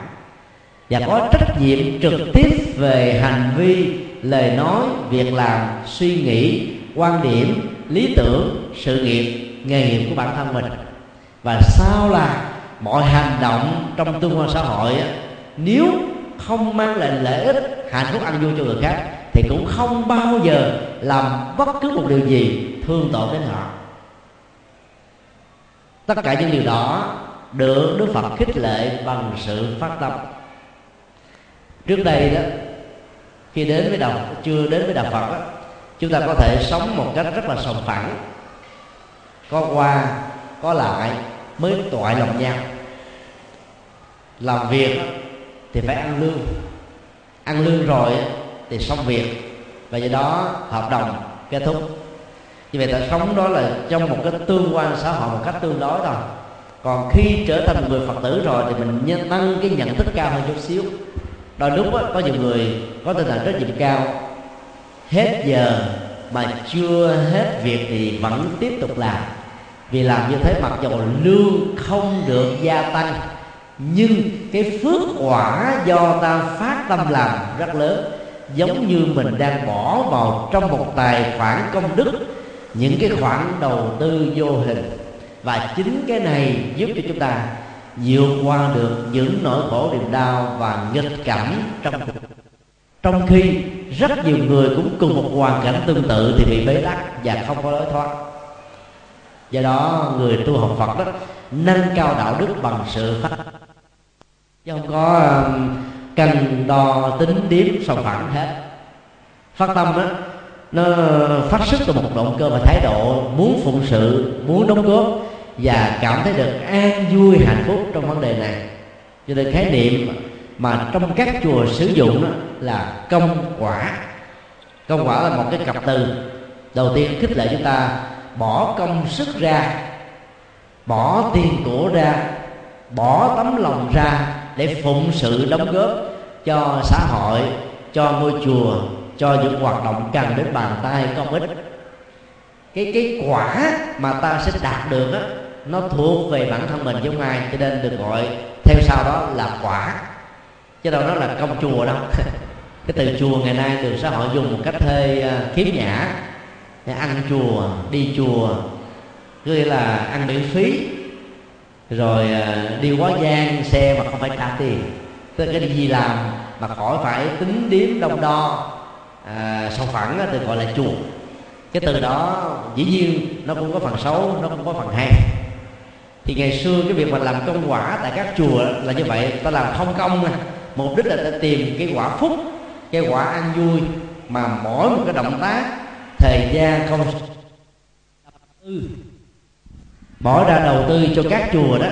và có trách nhiệm trực tiếp về hành vi lời nói, việc làm, suy nghĩ, quan điểm, lý tưởng, sự nghiệp, nghề nghiệp của bản thân mình. Và sau là mọi hành động trong tương quan xã hội nếu không mang lại lợi ích, hạnh phúc ăn vui cho người khác, thì cũng không bao giờ làm bất cứ một điều gì thương tổn đến họ. Tất cả những điều đó được đức phật khích lệ bằng sự phát tâm. Trước đây đó khi đến với đạo chưa đến với đạo phật đó, chúng ta có thể sống một cách rất là sòng phẳng. Có qua có lại mới toại lòng nhau. Làm việc thì phải ăn lương. Ăn lương rồi thì xong việc. Và do đó hợp đồng kết thúc. Như vậy ta sống đó là trong một cái tương quan xã hội một cách tương đối thôi. Còn khi trở thành người phật tử rồi thì mình nhân tăng cái nhận thức cao hơn chút xíu đôi lúc đó, có nhiều người có tinh thần trách nhiệm cao. Hết giờ mà chưa hết việc thì vẫn tiếp tục làm. Vì làm như thế mặc dù lương không được gia tăng nhưng cái phước quả do ta phát tâm làm rất lớn. Giống như mình đang bỏ vào trong một tài khoản công đức những cái khoản đầu tư vô hình. Và chính cái này giúp cho chúng ta vượt qua được những nỗi khổ niềm đau và nghịch cảnh trong cuộc trong khi rất nhiều người cũng cùng một hoàn cảnh tương tự thì bị bế tắc và không có lối thoát. Do đó, người tu học phật đó, nâng cao đạo đức bằng sự phát chứ không có cần đo tính điếm sòng phẳng hết. Phát tâm đó, nó phát xuất từ một động cơ và thái độ muốn phụng sự, muốn đóng góp và cảm thấy được an vui, hạnh phúc trong vấn đề này. Cho nên khái niệm mà trong các chùa sử dụng đó là công quả. Công quả là một cái cặp từ. Đầu tiên khích lệ chúng ta, bỏ công sức ra, bỏ tiền của ra, bỏ tấm lòng ra để phụng sự đóng góp cho xã hội, cho ngôi chùa, cho những hoạt động cần đến bàn tay công ích cái cái quả mà ta sẽ đạt được á nó thuộc về bản thân mình giống ai cho nên được gọi theo sau đó là quả. Chứ đâu đó là công chùa đâu. Cái từ chùa ngày nay được xã hội dùng một cách hơi à, khiếm nhã. Ăn chùa đi chùa cứ là ăn miễn phí. Rồi à, đi quá gian xe mà không phải trả tiền. Tức cái gì làm mà khỏi phải tính điếm đông đo. À, sâu phẳng thì gọi là chùa cái từ đó, dĩ nhiên nó cũng có phần xấu, nó cũng có phần hay thì ngày xưa cái việc mà làm công quả tại các chùa là như vậy, ta làm không công mục đích là ta tìm cái quả phúc, cái quả an vui mà mỗi một cái động tác, thời gian không bỏ ra đầu tư cho các chùa đó,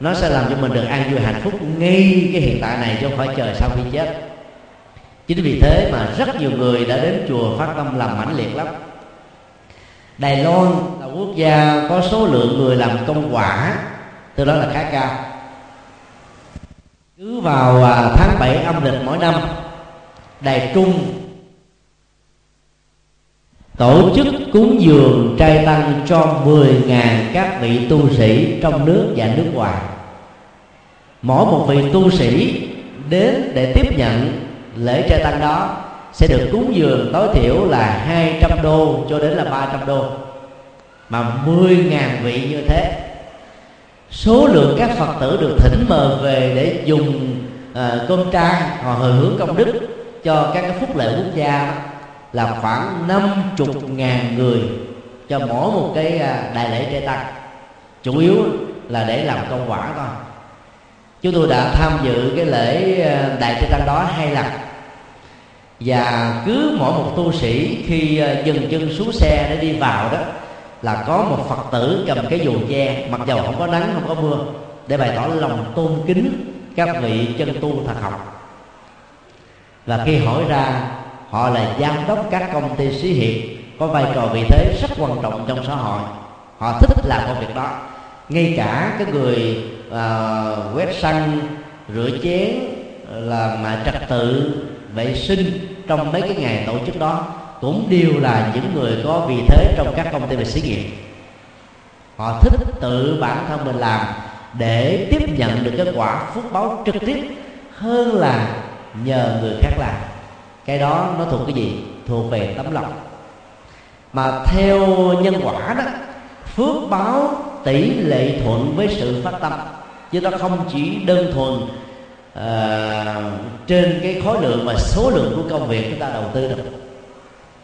nó sẽ làm cho mình được an vui hạnh phúc ngay cái hiện tại này chứ không phải chờ sau khi chết. Chính vì thế mà rất nhiều người đã đến chùa phát tâm làm mãnh liệt lắm. Đài Loan là quốc gia có số lượng người làm công quả, từ đó là khá cao. Cứ vào à, tháng 7 âm lịch mỗi năm, Đài Trung tổ chức cúng dường trai tăng cho 10.000 các vị tu sĩ trong nước và nước ngoài. Mỗi một vị tu sĩ đến để tiếp nhận lễ trai tăng đó sẽ được cúng dường tối thiểu là 200 đô cho đến là 300 đô. Mà 10.000 vị như thế số lượng các phật tử được thỉnh mời về để dùng uh, cơm trai họ hồi hướng công đức cho các cái phúc lợi quốc gia là khoảng 50.000 người cho mỗi một cái ờ, đại lễ trai tăng. Chủ yếu là để làm công quả thôi. Chúng tôi đã tham dự cái lễ ờ, đại trai tăng đó hai lần và cứ mỗi một tu sĩ khi ờ, dừng chân xuống xe để đi vào đó là có một phật tử cầm cái dù che mặc dầu không có nắng không có mưa để bày tỏ lòng tôn kính các vị chân tu thật học. Và khi hỏi ra họ là giám đốc các công ty xí hiệp có vai trò vị thế rất quan trọng trong xã hội. Họ thích làm công việc đó. Ngay cả cái người uh, quét sân rửa chén là mà trật tự vệ sinh trong mấy cái ngày tổ chức đó, cũng đều là những người có vị thế trong các công ty về xí nghiệp. Họ thích tự bản thân mình làm để tiếp nhận được cái quả phúc báo trực tiếp hơn là nhờ người khác làm. Cái đó nó thuộc cái gì? Thuộc về tấm lòng. Mà theo nhân quả đó, phước báo tỷ lệ thuận với sự phát tâm. Chứ nó không chỉ đơn thuần Ờ, trên cái khối lượng và số lượng của công việc chúng ta đầu tư được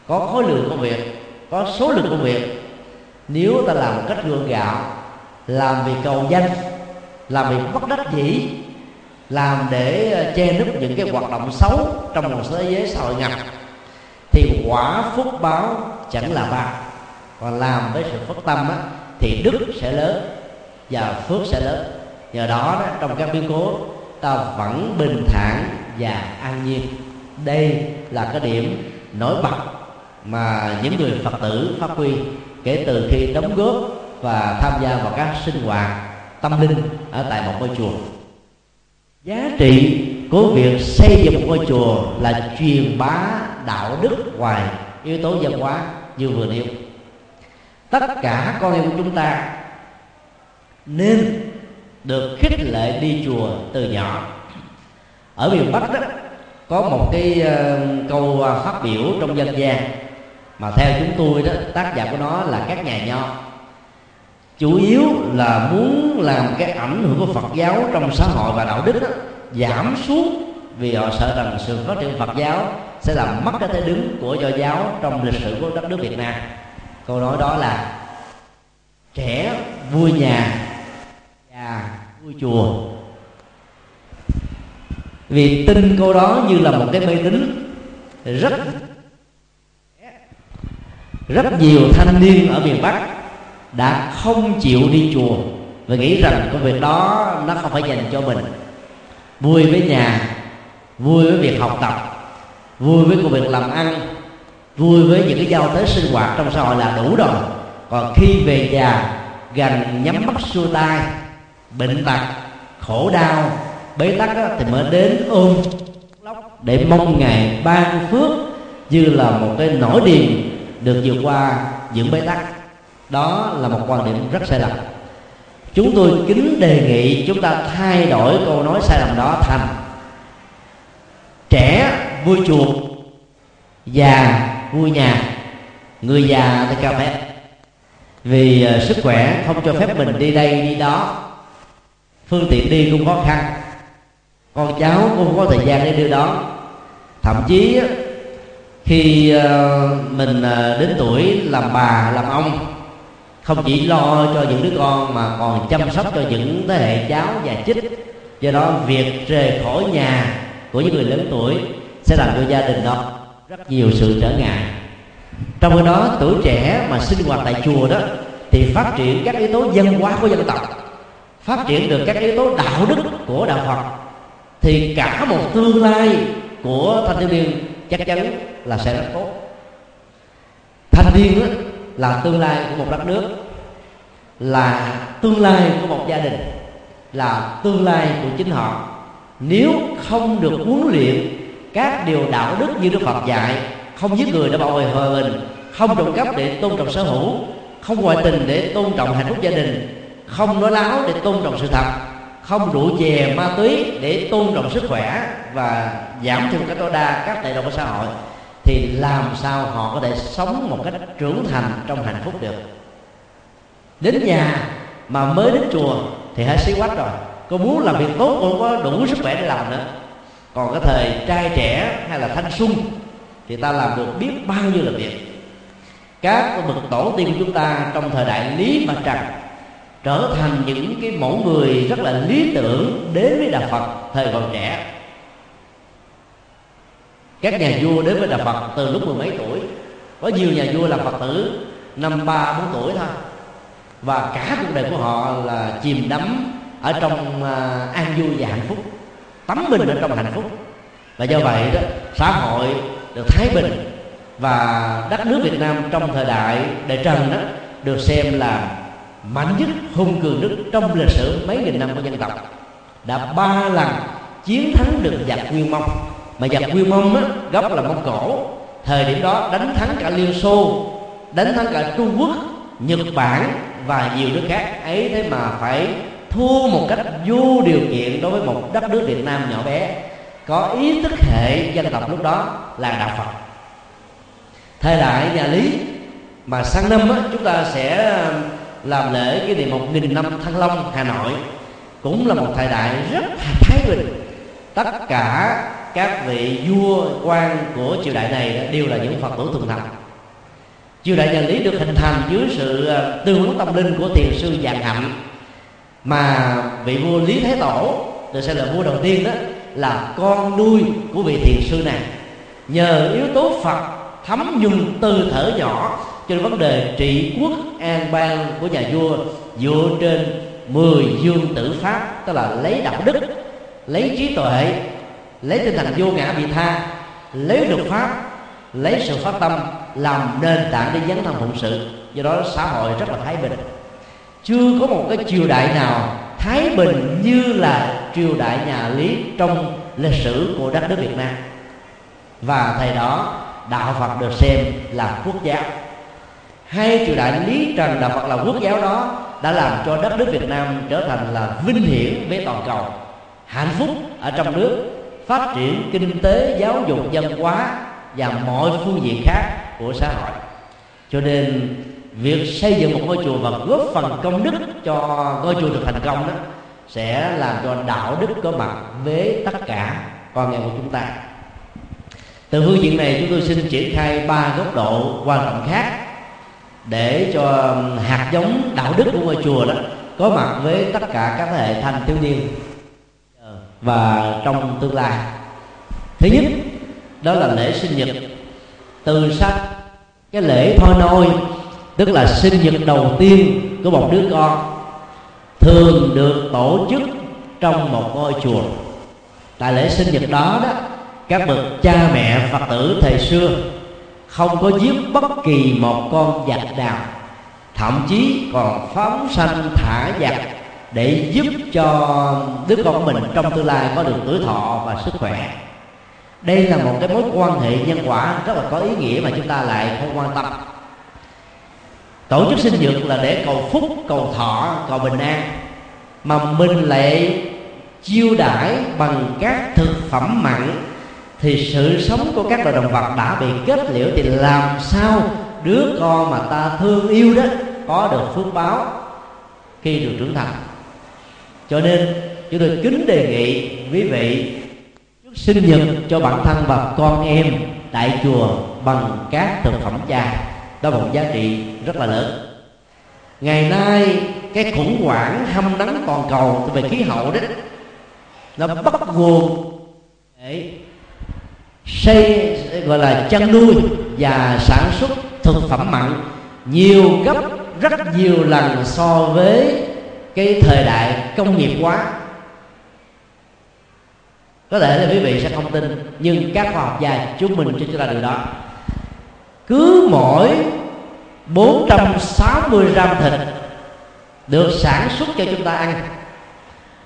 có khối lượng công việc có số lượng công việc. Nếu ta làm cách gượng gạo làm vì cầu danh làm vì bất đắc dĩ làm để ờ, che núp những cái hoạt động xấu trong một thế giới xã hội ngập thì quả phúc báo chẳng là bao còn làm với sự phất tâm á, thì đức sẽ lớn và phước sẽ lớn. Nhờ đó, đó trong các biến cố ta vẫn bình thản và an nhiên. Đây là cái điểm nổi bật mà những người phật tử phát huy kể từ khi đóng góp và tham gia vào các sinh hoạt tâm linh ở tại một ngôi chùa. Giá trị của việc xây dựng một ngôi chùa là truyền bá đạo đức ngoài yếu tố văn hóa như vừa nêu. Tất cả con em của chúng ta nên được khích lệ đi chùa từ nhỏ. Ở miền bắc đó có một cái uh, câu ờ, phát biểu trong dân gian mà theo chúng tôi đó tác giả của nó là các nhà nho. Chủ yếu là muốn làm cái ảnh hưởng của Phật giáo trong xã hội và đạo đức đó, giảm xuống vì họ sợ rằng sự phát triển Phật giáo sẽ làm mất cái thế đứng của do giáo trong lịch sử của đất nước Việt Nam. Câu nói đó là trẻ vui nhà già vui chùa. Vì tin câu đó như là một cái mê tín rất rất nhiều thanh niên ở miền Bắc đã không chịu đi chùa và nghĩ rằng công việc đó nó không phải dành cho mình. Vui với nhà, vui với việc học tập, vui với công việc làm ăn, vui với những cái giao tế sinh hoạt trong xã hội là đủ rồi. Còn khi về nhà gần nhắm mắt xua tay bệnh tật khổ đau bế tắc đó, thì mới đến ôm để mong ngày ban phước như là một cái nỗi điềm được vượt qua những bế tắc. Đó là một quan điểm rất sai lầm. Chúng tôi kính đề nghị chúng ta thay đổi câu nói sai lầm đó thành trẻ vui chuột già vui nhà người già thì cà phê vì uh, sức khỏe không cho phép mình đi đây đi đó phương tiện đi cũng khó khăn. Con cháu cũng không có thời gian để đưa đón. Thậm chí khi ờ, mình ờ, đến tuổi làm bà, làm ông, không chỉ lo cho những đứa con mà còn chăm sóc cho những thế hệ cháu và chích. Do đó, việc rời khỏi nhà của những người lớn tuổi sẽ làm cho gia đình đó rất nhiều sự trở ngại. Trong khi đó, tuổi trẻ mà sinh hoạt tại chùa đó thì phát triển các yếu tố văn hóa của dân tộc phát triển được các yếu tố đạo đức của đạo phật, thì cả một tương lai của thanh thiếu niên chắc chắn là sẽ rất tốt. Thanh niên là tương lai của một đất nước, là tương lai của một gia đình, là tương lai của chính họ. Nếu không được huấn luyện các điều đạo đức như đức phật dạy, không giết người để bảo vệ hòa bình, không trộm cắp để tôn trọng sở hữu, không ngoại tình để tôn trọng hạnh phúc gia đình không nói láo để tôn trọng sự thật. Không rượu chè ma túy để tôn trọng sức khỏe và giảm thiểu cách tối đa các tệ động của xã hội, thì làm sao họ có thể sống một cách trưởng thành trong hạnh phúc được? Đến nhà mà mới đến chùa thì hãy xí quách rồi. Cô muốn làm việc tốt cô có đủ sức khỏe để làm nữa. Còn cái thời trai trẻ hay là thanh xuân thì ta làm được biết bao nhiêu là việc. Các bậc tổ tiên của chúng ta trong thời đại lý mà trần trở thành những cái mẫu người rất là lý tưởng đến với đạo phật thời còn trẻ. Các nhà vua đến với đạo phật từ lúc mười mấy tuổi. Có nhiều nhà vua làm phật tử, năm ba, bốn tuổi thôi. Và cả cuộc đời của họ là chìm đắm ở trong à, an vui và hạnh phúc, tắm mình ở trong hạnh phúc. Và do vậy đó, xã hội được thái bình và đất nước Việt Nam trong thời đại đại trần đó được xem là mạnh nhất hung cường nhất trong lịch sử mấy nghìn năm của dân tộc. Đã ba lần chiến thắng được giặc nguyên mông. Mà giặc nguyên mông á, gốc là mông cổ. Thời điểm đó đánh thắng cả liên xô đánh thắng cả trung quốc nhật bản và nhiều nước khác. Ấy thế mà phải thua một cách vô điều kiện đối với một đất nước việt nam nhỏ bé. Có ý thức hệ dân tộc lúc đó là đạo phật. Thời đại nhà lý mà sang năm á, chúng ta sẽ làm lễ kỷ niệm một nghìn năm thăng long, hà nội. Cũng là một thời đại rất thái bình. Tất cả các vị vua, quan của triều đại này đều là những phật tử thuần thành triều đại nhà lý được hình thành dưới sự à, tư vấn tâm linh của thiền sư vạn hạnh. Mà vị vua lý thái tổ được xem là vua đầu tiên đó, là con nuôi của vị thiền sư này. Nhờ yếu tố phật, thấm nhuần từ thở nhỏ cho nên vấn đề trị quốc an bang của nhà vua dựa trên mười dương tử pháp, tức là lấy đạo đức, lấy trí tuệ, lấy tinh thần vô ngã vị tha, lấy luật pháp, lấy sự phát tâm làm nền tảng để dấn thân phụng sự. Do đó xã hội rất là thái bình. Chưa có một cái triều đại nào thái bình như là triều đại nhà lý trong lịch sử của đất nước việt nam. Và thời đó, đạo phật được xem là quốc giáo hai triều đại lý trần đạo phật là quốc giáo đó đã làm cho đất nước việt nam trở thành là vinh hiển với toàn cầu. Hạnh phúc ở trong nước, phát triển kinh tế, giáo dục, văn hóa và mọi phương diện khác của xã hội. Cho nên, việc xây dựng một ngôi chùa và góp phần công đức cho ngôi chùa được thành công đó sẽ làm cho đạo đức có mặt với tất cả con người của chúng ta. Từ phương diện này, chúng tôi xin triển khai ba góc độ quan trọng khác để cho hạt giống đạo đức của ngôi chùa đó có mặt với tất cả các thế hệ thanh thiếu niên ờ, và trong tương lai. Thứ nhất, đó là lễ sinh nhật. Từ sách cái lễ thôi nôi, tức là sinh nhật đầu tiên của một đứa con, thường được tổ chức trong một ngôi chùa. Tại lễ sinh nhật đó đó, các bậc cha mẹ, phật tử thời xưa không có giết bất kỳ một con vật nào, thậm chí còn phóng sanh thả vật để giúp cho đứa con của mình trong tương lai có được tuổi thọ và sức khỏe. Đây là một cái mối quan hệ nhân quả rất là có ý nghĩa mà chúng ta lại không quan tâm. Tổ chức sinh nhật là để cầu phúc, cầu thọ, cầu bình an, mà mình lại chiêu đãi bằng các thực phẩm mặn thì sự sống của các loài động vật đã bị kết liễu thì làm sao đứa con mà ta thương yêu đó có được phước báo? Khi được trưởng thành. Cho nên, chúng tôi kính đề nghị quý vị sinh nhật cho bản thân và con em tại chùa bằng các thực phẩm trà. Đó là một giá trị rất là lớn. Ngày nay, cái khủng hoảng hâm nắng toàn cầu về khí hậu đó, nó bắt nguồn để xây gọi là chăn nuôi và sản xuất thực phẩm mặn. Nhiều gấp rất nhiều lần so với cái thời đại công nghiệp hóa. Có thể là quý vị sẽ không tin, nhưng các khoa học gia chứng minh cho chúng ta điều đó. Cứ mỗi 460 gram thịt được sản xuất cho chúng ta ăn,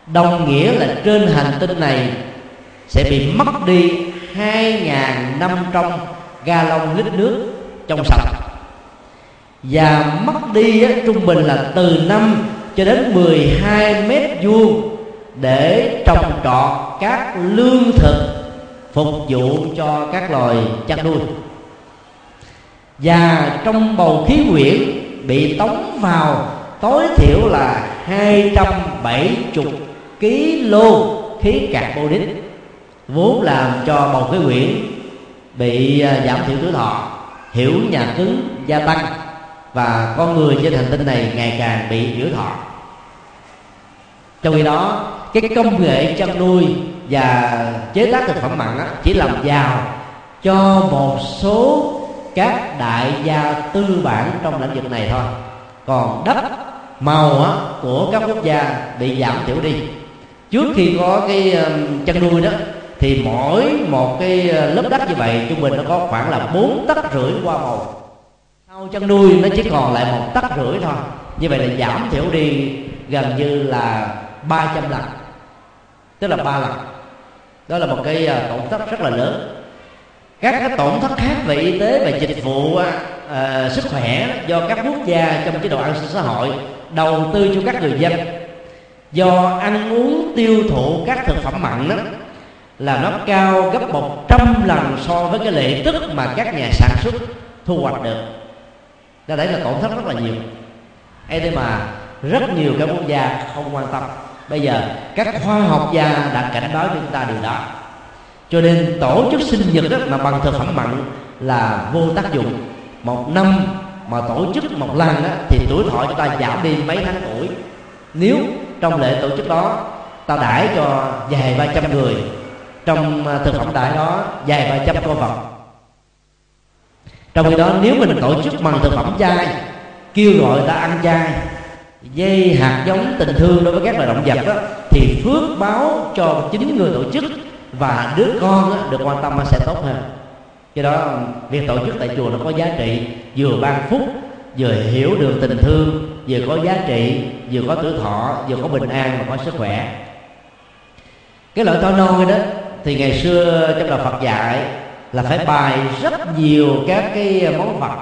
đồng nghĩa là trên hành tinh này sẽ bị mất đi 2.500 gallon lít nước trong sạch. Và mất đi á, trung bình là từ 5 cho đến 12 mét vuông để trồng trọt các lương thực phục vụ cho các loài chăn nuôi. Và trong bầu khí quyển bị tống vào tối thiểu là 270 kg khí carbonic vốn làm cho bầu khí quyển bị à, giảm thiểu tuổi thọ hiểu nhà cứng gia tăng và con người trên hành tinh này ngày càng bị yếu thọ. Trong khi đó cái công nghệ chăn nuôi và chế tác thực phẩm mặn á, chỉ làm giàu cho một số các đại gia tư bản trong lĩnh vực này thôi. Còn đất màu á, của các quốc gia bị giảm thiểu đi. Trước khi có cái chăn nuôi đó thì mỗi một cái ờ, lớp đất như vậy trung bình nó có khoảng là bốn tấc rưỡi qua màu sau chăn nuôi nó chỉ còn lại một tấc rưỡi thôi. Như vậy là giảm thiểu đi gần như là 300 lần. Tức là ba lần. Đó là một cái ờ, tổn thất rất là lớn. Các cái tổn thất khác về y tế và dịch vụ à, sức khỏe do các quốc gia trong chế độ an sinh xã hội đầu tư cho các người dân do ăn uống tiêu thụ các thực phẩm mặn đó là nó cao gấp 100 lần so với cái lệ tức mà các nhà sản xuất thu hoạch được. Đó đấy là tổn thất rất là nhiều. Ấy thế mà rất nhiều các quốc gia không quan tâm. Bây giờ các khoa học gia đã cảnh báo cho chúng ta điều đó. Cho nên tổ chức sinh nhật đó, mà bằng thực phẩm mặn là vô tác dụng. Một năm mà tổ chức một lần đó, thì tuổi thọ chúng ta giảm đi mấy tháng tuổi. Nếu trong lễ tổ chức đó ta đãi cho vài ba trăm người trong à, thực phẩm đãi đó vài ba trăm con vật trong khi đó nếu mình tổ chức bằng thực phẩm chay kêu gọi ta ăn chay dây hạt giống tình thương đối với các loài động vật đó, thì phước báo cho chính người tổ chức và đứa con đó, được quan tâm sẽ tốt hơn. Do đó việc tổ chức tại chùa nó có giá trị vừa ban phúc vừa hiểu được tình thương vừa có giá trị vừa có tuổi thọ vừa có bình an và có sức khỏe. Cái loại to non đó thì ngày xưa trong đạo Phật dạy là phải bài rất nhiều các cái món vật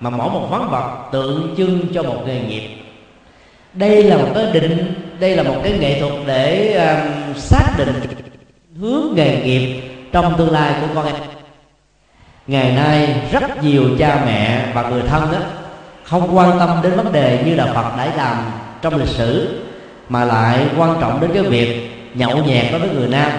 mà mỗi một món vật tượng trưng cho một nghề nghiệp. Đây là một cái định đây là một cái nghệ thuật để um, xác định hướng nghề nghiệp trong tương lai của con em. Ngày nay rất nhiều cha mẹ và người thân đó không quan tâm đến vấn đề như là Phật đã làm trong lịch sử mà lại quan trọng đến cái việc nhậu nhẹt đối với người nam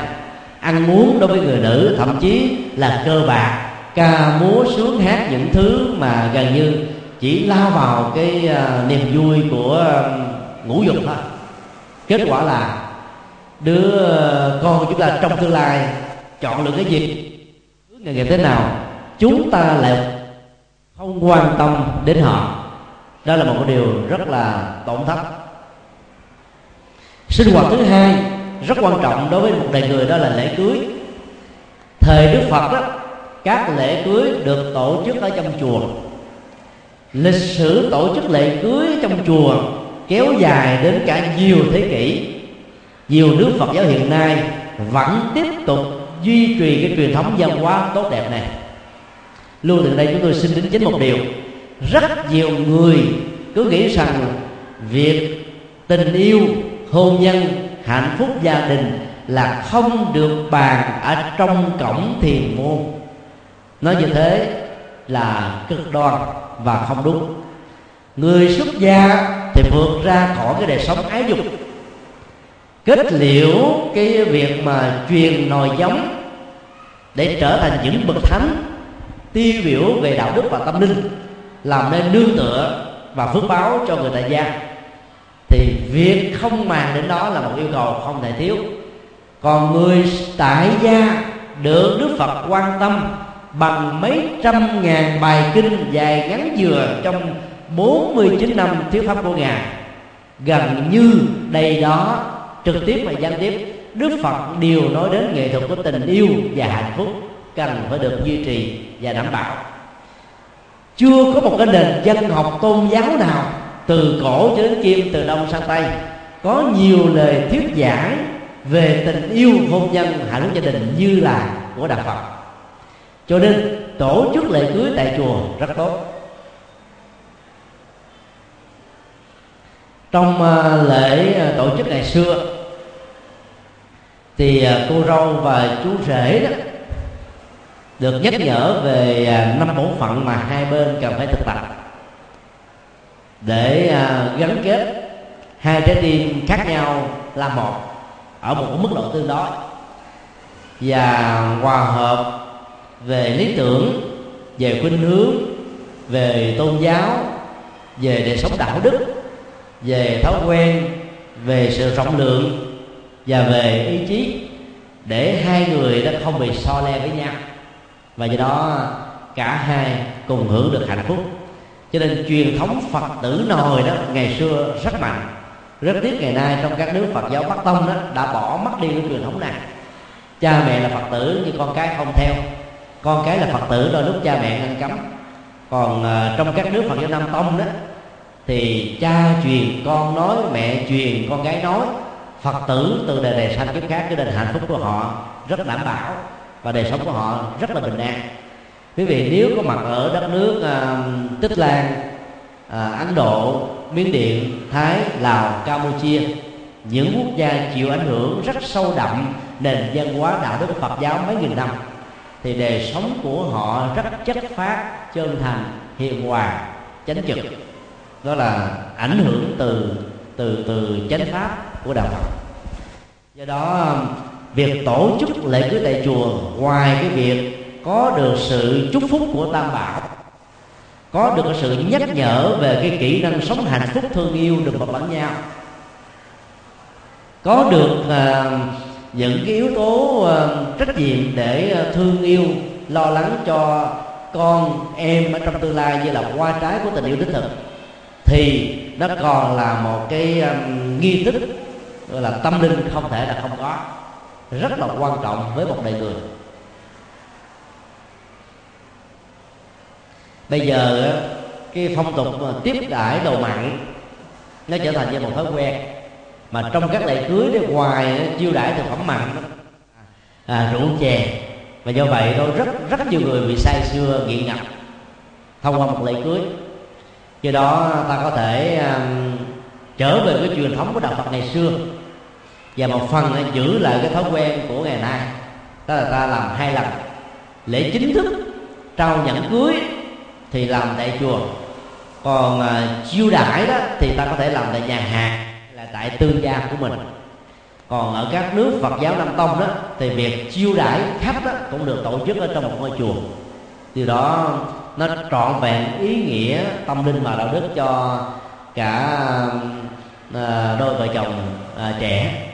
ăn uống đối với người nữ thậm chí là cơ bạc. Ca múa sướng hát những thứ mà gần như chỉ lao vào cái uh, niềm vui của uh, ngũ dục thôi. Kết quả là đứa uh, con của chúng ta trong tương lai chọn lựa cái gì? Nghề nghiệp thế nào? Chúng ta lại không quan tâm đến họ. Đó là một điều rất là tổn thất. Sinh hoạt thứ hai rất quan trọng đối với một đời người đó là lễ cưới. Thời đức phật đó, các lễ cưới được tổ chức ở trong chùa. Lịch sử tổ chức lễ cưới trong chùa kéo dài đến cả nhiều thế kỷ. Nhiều nước phật giáo hiện nay vẫn tiếp tục duy trì cái truyền thống văn hóa tốt đẹp này. Luôn từ đây chúng tôi xin đính chính một điều. Rất nhiều người cứ nghĩ rằng việc tình yêu hôn nhân hạnh phúc gia đình là không được bàn ở trong cổng thiền môn. Nói như thế là cực đoan và không đúng. Người xuất gia thì vượt ra khỏi cái đời sống ái dục. Kết liễu cái việc mà truyền nòi giống để trở thành những bậc thánh tiêu biểu về đạo đức và tâm linh, làm nên nương tựa và phước báo cho người tại gia thì việc không màng đến đó là một yêu cầu không thể thiếu. Còn người tại gia được đức phật quan tâm bằng mấy trăm ngàn bài kinh dài ngắn dừa trong 49 năm thuyết pháp của ngài. Gần như đầy đó, trực tiếp và gián tiếp, đức phật đều nói đến nghệ thuật của tình yêu và hạnh phúc cần phải được duy trì và đảm bảo. Chưa có một cái nền dân học tôn giáo nào từ cổ cho đến kim, từ đông sang tây. Có nhiều lời thuyết giảng về tình yêu hôn nhân hạnh phúc gia đình như là của đạo phật. Cho nên, tổ chức lễ cưới tại chùa rất tốt. Trong ờ, lễ ờ, tổ chức ngày xưa, thì ờ, cô râu và chú rể đó được nhắc nhở về năm bổn phận mà hai bên cần phải thực tập để à, gắn kết hai trái tim khác nhau là một, ở một mức độ tương đối. Và hòa hợp về lý tưởng, về khuynh hướng, về tôn giáo, về đời sống đạo đức, về thói quen, về sự rộng lượng và về ý chí để hai người đó không bị so le với nhau. Và do đó, cả hai cùng hưởng được hạnh phúc cho nên truyền thống phật tử nồi đó ngày xưa rất mạnh. Rất tiếc ngày nay trong các nước phật giáo bắc tông đó đã bỏ mất đi cái truyền thống này. Cha mẹ là phật tử nhưng con cái không theo. Con cái là phật tử đôi lúc cha mẹ ngăn cấm. Còn uh, trong các nước phật giáo nam tông đó thì cha truyền con nói mẹ truyền con gái nói. Phật tử từ đời này sang kiếp khác cái nền hạnh phúc của họ rất đảm bảo và đời sống của họ rất là bình an quý vị nếu có mặt ở đất nước uh, tích lan uh, ấn độ miến điện thái lào campuchia những quốc gia chịu ảnh hưởng rất sâu đậm nền văn hóa đạo đức phật giáo mấy nghìn năm thì đời sống của họ rất chất phát chân thành hiền hòa chánh trực. Đó là ảnh hưởng từ từ từ chánh pháp của đạo Phật. Do đó việc tổ chức lễ cưới tại chùa ngoài cái việc có được sự chúc phúc của tam bảo có được sự nhắc nhở về cái kỹ năng sống hạnh phúc thương yêu được một lẫn nhau có được uh, những cái yếu tố uh, trách nhiệm để uh, thương yêu lo lắng cho con em ở trong tương lai như là hoa trái của tình yêu đích thực thì nó còn là một cái um, nghi thức gọi là tâm linh không thể là không có rất là quan trọng với một đời người. Bây giờ cái phong tục à, tiếp đãi đồ mặn nó trở thành như một thói quen. Mà trong các lễ cưới đó ngoài chiêu đãi thực phẩm mặn à, à rượu chè. Và do vậy đó rất rất nhiều người bị say xưa nghiện ngập thông qua một lễ cưới. Do đó ta có thể um, trở về cái truyền thống của đạo Phật ngày xưa. Và một phần giữ lại cái thói quen của ngày nay. Đó là ta làm hai lần. Lễ chính thức trao nhẫn cưới thì làm tại chùa. Còn uh, chiêu đãi đó thì ta có thể làm tại nhà hàng là tại tương gia của mình. Còn ở các nước Phật giáo Nam Tông đó thì việc chiêu đãi khách đó cũng được tổ chức ở trong một ngôi chùa. Từ đó nó trọn vẹn ý nghĩa tâm linh và đạo đức cho cả à, đôi vợ chồng à, trẻ.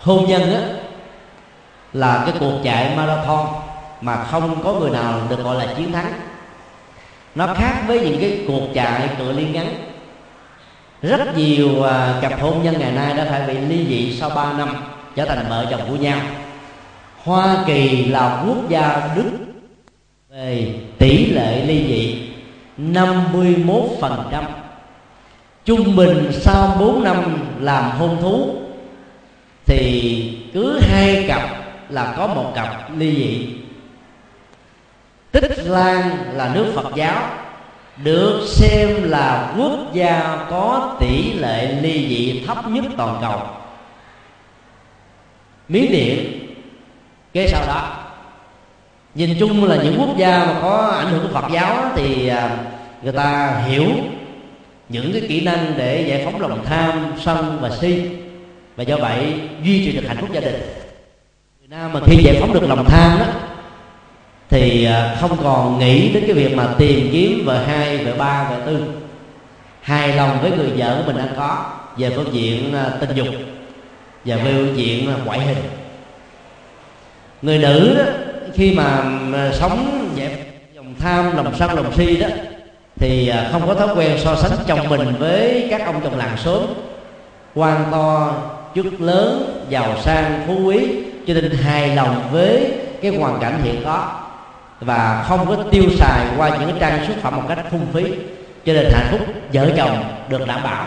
Hôn nhân á là cái cuộc chạy marathon mà không có người nào được gọi là chiến thắng. Nó khác với những cái cuộc chạy cự ly ngắn. Rất nhiều à, cặp hôn nhân ngày nay đã phải bị ly dị sau 3 năm trở thành vợ chồng của nhau. Hoa Kỳ là quốc gia Đức về tỷ lệ ly dị 51% Trung bình sau 4 năm làm hôn thú, Thì cứ hai cặp là có một cặp ly dị. Tích Lan là nước Phật giáo, Được xem là quốc gia có tỷ lệ ly dị thấp nhất toàn cầu. Miến Điện kế sau đó. Nhìn chung là những quốc gia mà có ảnh hưởng của Phật giáo thì à, người ta hiểu những cái kỹ năng để giải phóng lòng tham, sân và si. Và do vậy duy trì được hạnh phúc gia đình người nam mà khi giải phóng được lòng tham đó, thì à, không còn nghĩ đến cái việc mà tìm kiếm vợ hai vợ ba vợ tư. Hài lòng với người vợ của mình đang có về phương diện à, tình dục và về phương diện à, ngoại hình. Người nữ đó, khi mà sống dẹp lòng tham, lòng sân, lòng si đó, thì không có thói quen so sánh chồng mình với các ông chồng làng sớm quan to, chức lớn, giàu sang, phú quý cho nên hài lòng với cái hoàn cảnh hiện có và không có tiêu xài qua những cái trang xuất phẩm một cách phung phí. Cho nên hạnh phúc vợ chồng được đảm bảo.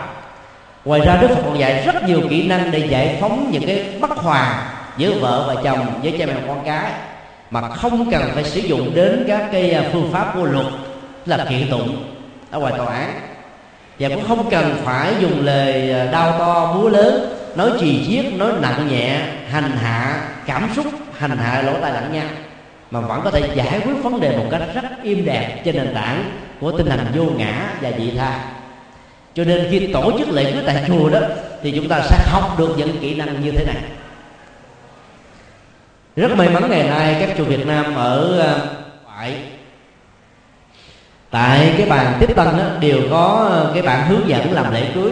Ngoài ra đức phật còn dạy rất nhiều kỹ năng để giải phóng những cái bất hòa giữa vợ và chồng, với cha mẹ con cái, mà không cần phải sử dụng đến các cái à, phương pháp của luật là kiện tụng ở ngoài tòa án. Và cũng không cần phải dùng lời à, đau to búa lớn, nói trì chiết, nói nặng nhẹ hành hạ cảm xúc hành hạ lỗ tai lẫn nhau. Mà vẫn có thể giải quyết vấn đề một cách rất im đẹp trên nền tảng của tinh thần vô ngã và dị tha. Cho nên khi tổ chức lễ cưới tại chùa đó thì chúng ta sẽ học được những kỹ năng như thế này. Rất may mắn ngày nay các chùa Việt Nam ở ờ, ngoại tại cái bàn tiếp tân đó, đều có ờ, cái bản hướng dẫn làm lễ cưới.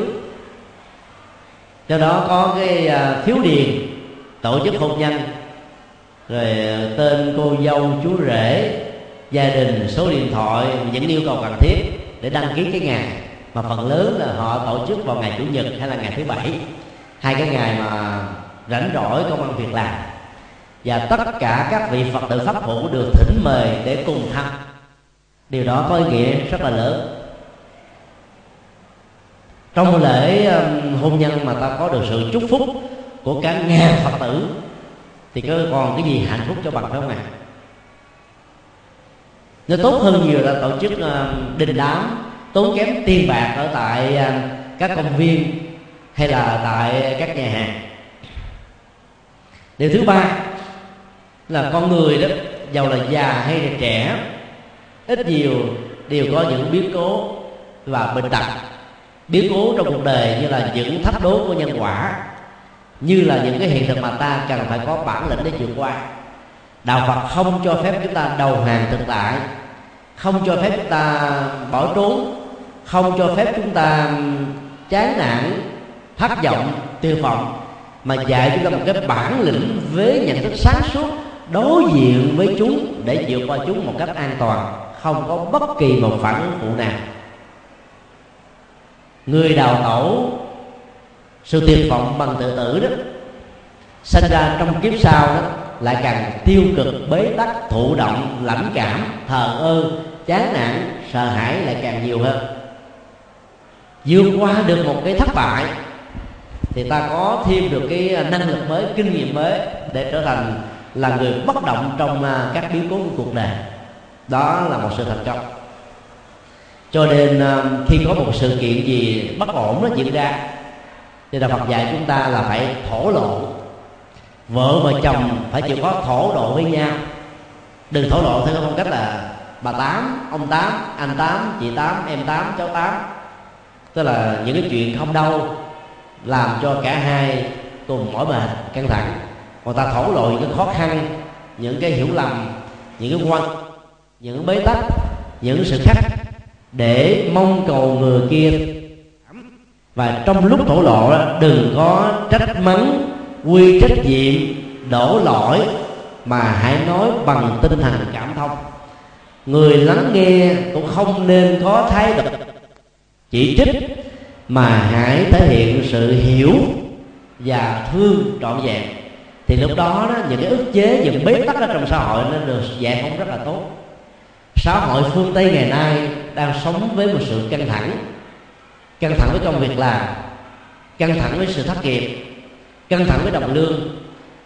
Do đó có cái ờ, thiếu điền tổ chức hôn nhân. Rồi ờ, tên cô dâu chú rể, gia đình, số điện thoại những yêu cầu cần thiết để đăng ký cái ngày. Mà phần lớn là họ tổ chức vào ngày chủ nhật hay là ngày thứ bảy. Hai cái ngày mà rảnh rỗi công an việc làm. Và tất cả các vị phật tử pháp hữu được thỉnh mời để cùng tham điều đó có ý nghĩa rất là lớn. Trong lễ hôn nhân mà ta có được sự chúc phúc của cả ngàn phật tử, thì có còn cái gì hạnh phúc cho bằng phải không ạ? Nó tốt hơn nhiều là tổ chức ờ, đình đám, tốn kém tiền bạc ở tại ờ, các công viên hay là tại các nhà hàng. Điều thứ ba là con người đó, giàu là già hay là trẻ, ít nhiều đều có những biến cố và bệnh tật. Biến cố trong cuộc đời như là những thách đố của nhân quả như là những cái hiện thực mà ta cần phải có bản lĩnh để vượt qua. Đạo phật không cho phép chúng ta đầu hàng thực tại, không cho phép chúng ta bỏ trốn, không cho phép chúng ta chán nản, thất vọng tiêu vọng, mà dạy chúng ta một cái bản lĩnh với nhận thức sáng suốt, đối diện với chúng để vượt qua chúng một cách an toàn, không có bất kỳ một phản ứng phụ nào. Người đào tẩu sự tuyệt vọng bằng tự tử đó, sinh ra trong kiếp sau đó lại càng tiêu cực, bế tắc, thụ động, lãnh cảm, thờ ơ, chán nản, sợ hãi lại càng nhiều hơn. Vượt qua được một cái thất bại, thì ta có thêm được cái năng lực mới, kinh nghiệm mới để trở thành là người bất động trong à, các biến cố của cuộc đời. Đó là một sự thành công cho nên à, khi có một sự kiện gì bất ổn nó diễn ra thì đạo Phật dạy chúng ta là phải thổ lộ. Vợ và chồng phải chịu có thổ độ với nhau. Đừng thổ lộ theo phong cách là bà tám, ông tám, anh tám, chị tám, em tám, cháu tám. Tức là những cái chuyện không đâu làm cho cả hai cùng mỏi mệt, căng thẳng. Người ta thổ lộ những cái khó khăn, những cái hiểu lầm, những cái quan, những bế tắc, những sự khắc để mong cầu người kia và trong lúc thổ lộ đừng có trách mắng quy trách nhiệm đổ lỗi mà hãy nói bằng tinh thần cảm thông. Người lắng nghe cũng không nên có thái độ chỉ trích mà hãy thể hiện sự hiểu và thương trọn vẹn. Thì lúc đó, đó những cái ức chế những bế tắc ở trong xã hội nó được giải phóng rất là tốt. Xã hội phương tây ngày nay đang sống với một sự căng thẳng căng thẳng với công việc làm căng thẳng với sự thất nghiệp căng thẳng với đồng lương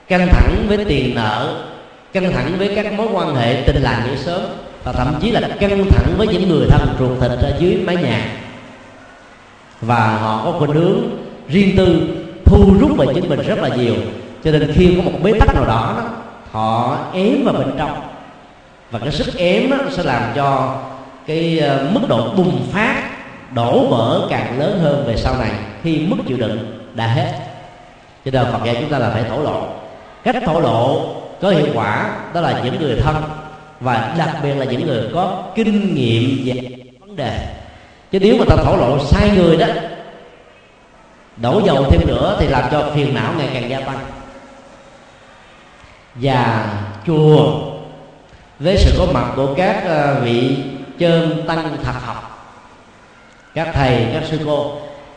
căng thẳng với tiền nợ căng thẳng với các mối quan hệ tình làng nghĩa sớm và thậm chí là căng thẳng với những người thân ruột thịt ở dưới mái nhà. Và họ có khuynh hướng riêng tư thu rút về chính mình rất là nhiều cho nên khi có một bế tắc nào đó, đó họ ém vào bên trong. Và cái sức ém đó sẽ làm cho cái ờ, mức độ bùng phát đổ vỡ càng lớn hơn về sau này khi mức chịu đựng đã hết. Cho nên Phật dạy chúng ta là phải thổ lộ. Cách thổ lộ có hiệu quả đó là những người thân và đặc biệt là những người có kinh nghiệm về vấn đề. Chứ nếu mà ta thổ lộ sai người đó, đổ dầu thêm nữa thì làm cho phiền não ngày càng gia tăng. Và chùa, với sự có mặt của các ờ, vị chơn tăng thật học các thầy, các sư cô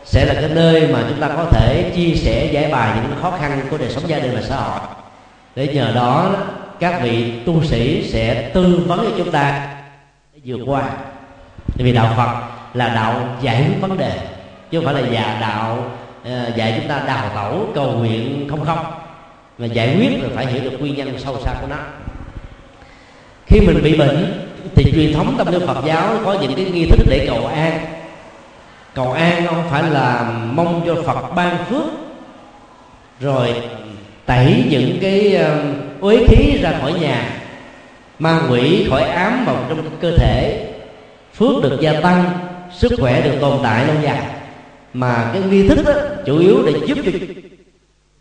sẽ là cái nơi mà chúng ta có thể chia sẻ, giải bài những khó khăn của đời sống gia đình và xã hội. Để nhờ đó, các vị tu sĩ sẽ tư vấn cho chúng ta để vượt qua. Vì đạo phật là đạo giải quyết vấn đề, chứ không phải là già đạo ờ, dạy chúng ta đào tẩu cầu nguyện không không. Mà giải quyết là phải hiểu được nguyên nhân sâu xa của nó. Khi mình bị bệnh thì truyền thống tâm linh Phật giáo có những cái nghi thức để cầu an cầu an không phải là mong cho Phật ban phước. Rồi tẩy những cái um, uế khí ra khỏi nhà, ma quỷ khỏi ám vào trong cơ thể. Phước được gia tăng, sức khỏe được tồn tại lâu dài. Mà cái nghi thức đó chủ yếu để giúp cho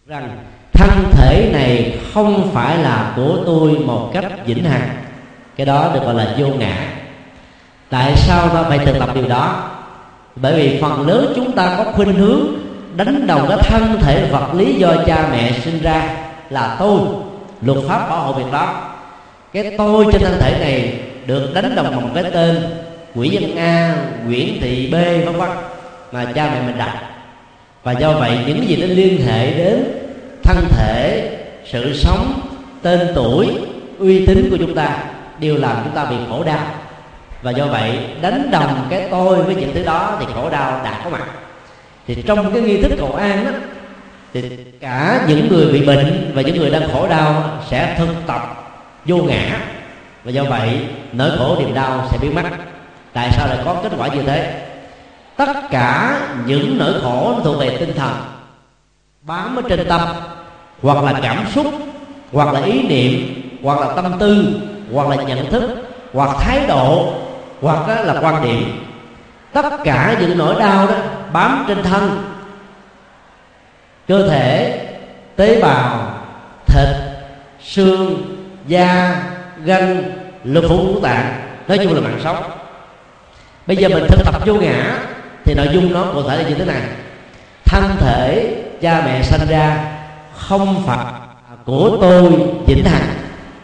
rằng thân thể này không phải là của tôi một cách vĩnh hằng. Cái đó được gọi là vô ngã. Tại sao ta phải thực tập điều đó? Bởi vì phần lớn chúng ta có khuynh hướng đánh đồng cái thân thể vật lý do cha mẹ sinh ra là tôi, luật pháp bảo hộ việc đó. Cái tôi trên thân thể này được đánh đồng bằng cái tên quỷ dân a, nguyễn thị b, vân vân, mà cha mẹ mình đặt. Và do vậy, những gì nó liên hệ đến thân thể, sự sống, tên tuổi, uy tín của chúng ta đều làm chúng ta bị khổ đau và do vậy, đánh đồng cái tôi với những thứ đó thì khổ đau đã có mặt. Thì trong cái nghi thức cầu an đó thì cả những người bị bệnh và những người đang khổ đau sẽ thân tập vô ngã. Và do vậy, nỗi khổ niềm đau sẽ biến mất. Tại sao lại có kết quả như thế? Tất cả những nỗi khổ thuộc về tinh thần, bám ở trên tâm, hoặc là cảm xúc, hoặc là ý niệm, hoặc là tâm tư, hoặc là nhận thức, hoặc thái độ hoặc là quan điểm tất cả những nỗi đau đó bám trên thân. Cơ thể, tế bào, thịt, xương, da, gân lực phủ ngũ tạng nói chung là mạng sống. Bây giờ mình thực tập vô ngã thì nội dung nó cụ thể là như thế này. Thân thể cha mẹ sanh ra không phải của tôi vĩnh hằng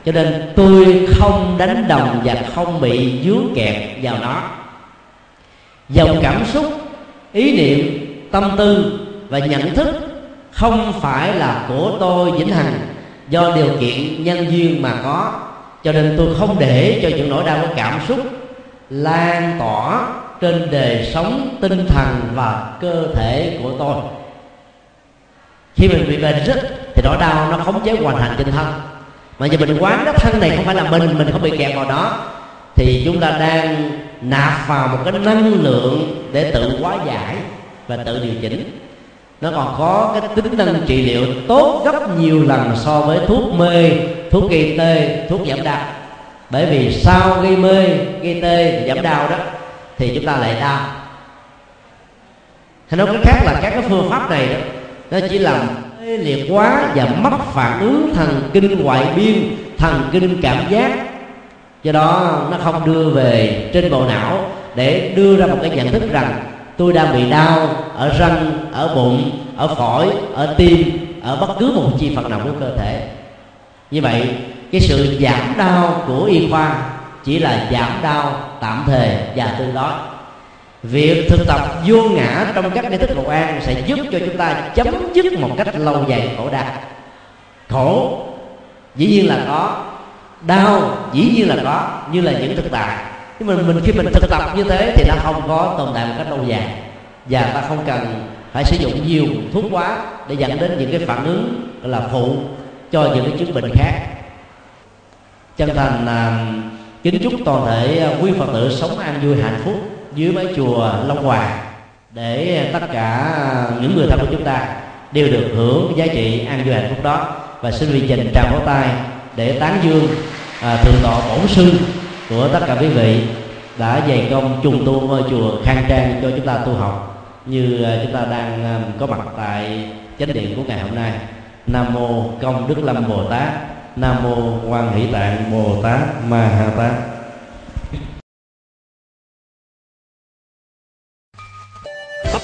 cho nên tôi không đánh đồng và không bị dướng kẹt vào nó. Dòng cảm xúc, ý niệm, tâm tư và nhận thức không phải là của tôi vĩnh hằng do điều kiện nhân duyên mà có. Cho nên tôi không để cho những nỗi đau của cảm xúc lan tỏa trên đời sống tinh thần và cơ thể của tôi. Khi mình bị bệnh rất thì nỗi đau nó khống chế hoàn thành trên thân mà giờ mình quán cái thân này không phải là mình mình không bị kẹt vào đó. Thì chúng ta đang nạp vào một cái năng lượng để tự hóa giải và tự điều chỉnh. Nó còn có cái tính năng trị liệu tốt gấp nhiều lần so với thuốc mê, thuốc gây tê, thuốc giảm đau. Bởi vì sau gây mê, gây tê, giảm đau đó, thì chúng ta lại đau. Hay nói cái khác là các cái phương pháp này đó. Nó chỉ làm tê liệt quá và mất phản ứng thần kinh ngoại biên, thần kinh cảm giác. Do đó, nó không đưa về trên bộ não để đưa ra một cái nhận thức rằng tôi đang bị đau ở răng, ở bụng, ở phổi, ở tim, ở bất cứ một chi phần nào của cơ thể. Như vậy, cái sự giảm đau của y khoa chỉ là giảm đau tạm thời và tương đối việc thực tập vô ngã trong các nghi thức cầu an sẽ giúp cho chúng ta chấm dứt một cách lâu dài khổ đau. Khổ, dĩ nhiên là có. Đau, dĩ nhiên là có, như là những thực tại. Nhưng mà mình khi mình thực tập như thế thì nó không có tồn tại một cách lâu dài. Và ta không cần phải sử dụng nhiều thuốc quá để dẫn đến những cái phản ứng là phụ cho những cái chứng bệnh khác. Chân thành à, kính chúc toàn thể à, quý phật tử sống an vui hạnh phúc dưới mái chùa long hòa để tất cả những người thân của chúng ta đều được hưởng giá trị an vui hạnh phúc đó. Và xin vị dành tràng pháo tay để tán dương à, thượng tọa bổn sư của tất cả quý vị đã dày công trùng tu ngôi chùa khang trang cho chúng ta tu học như à, chúng ta đang à, có mặt tại chánh điện của ngày hôm nay. Nam mô công đức lâm bồ tát nam mô quan hỷ tạng bồ tát ma ha tát.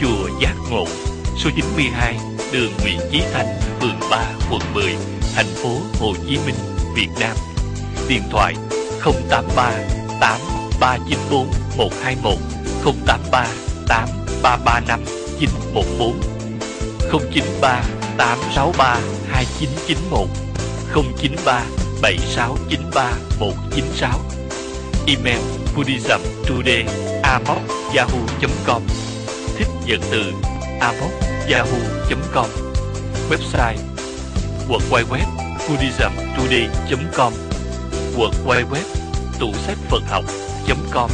chùa Giác Ngộ, số 92, đường Nguyễn Chí Thanh, phường 3, quận 10, thành phố Hồ Chí Minh, Việt Nam. Điện thoại 083 8394 121 083 8335 914 093 863 2991 093 7693 196 Email buddhism today yahoo.com Thích nhận từ yahoo.com Website www buddhismtoday.com www tủ sách Phật học.com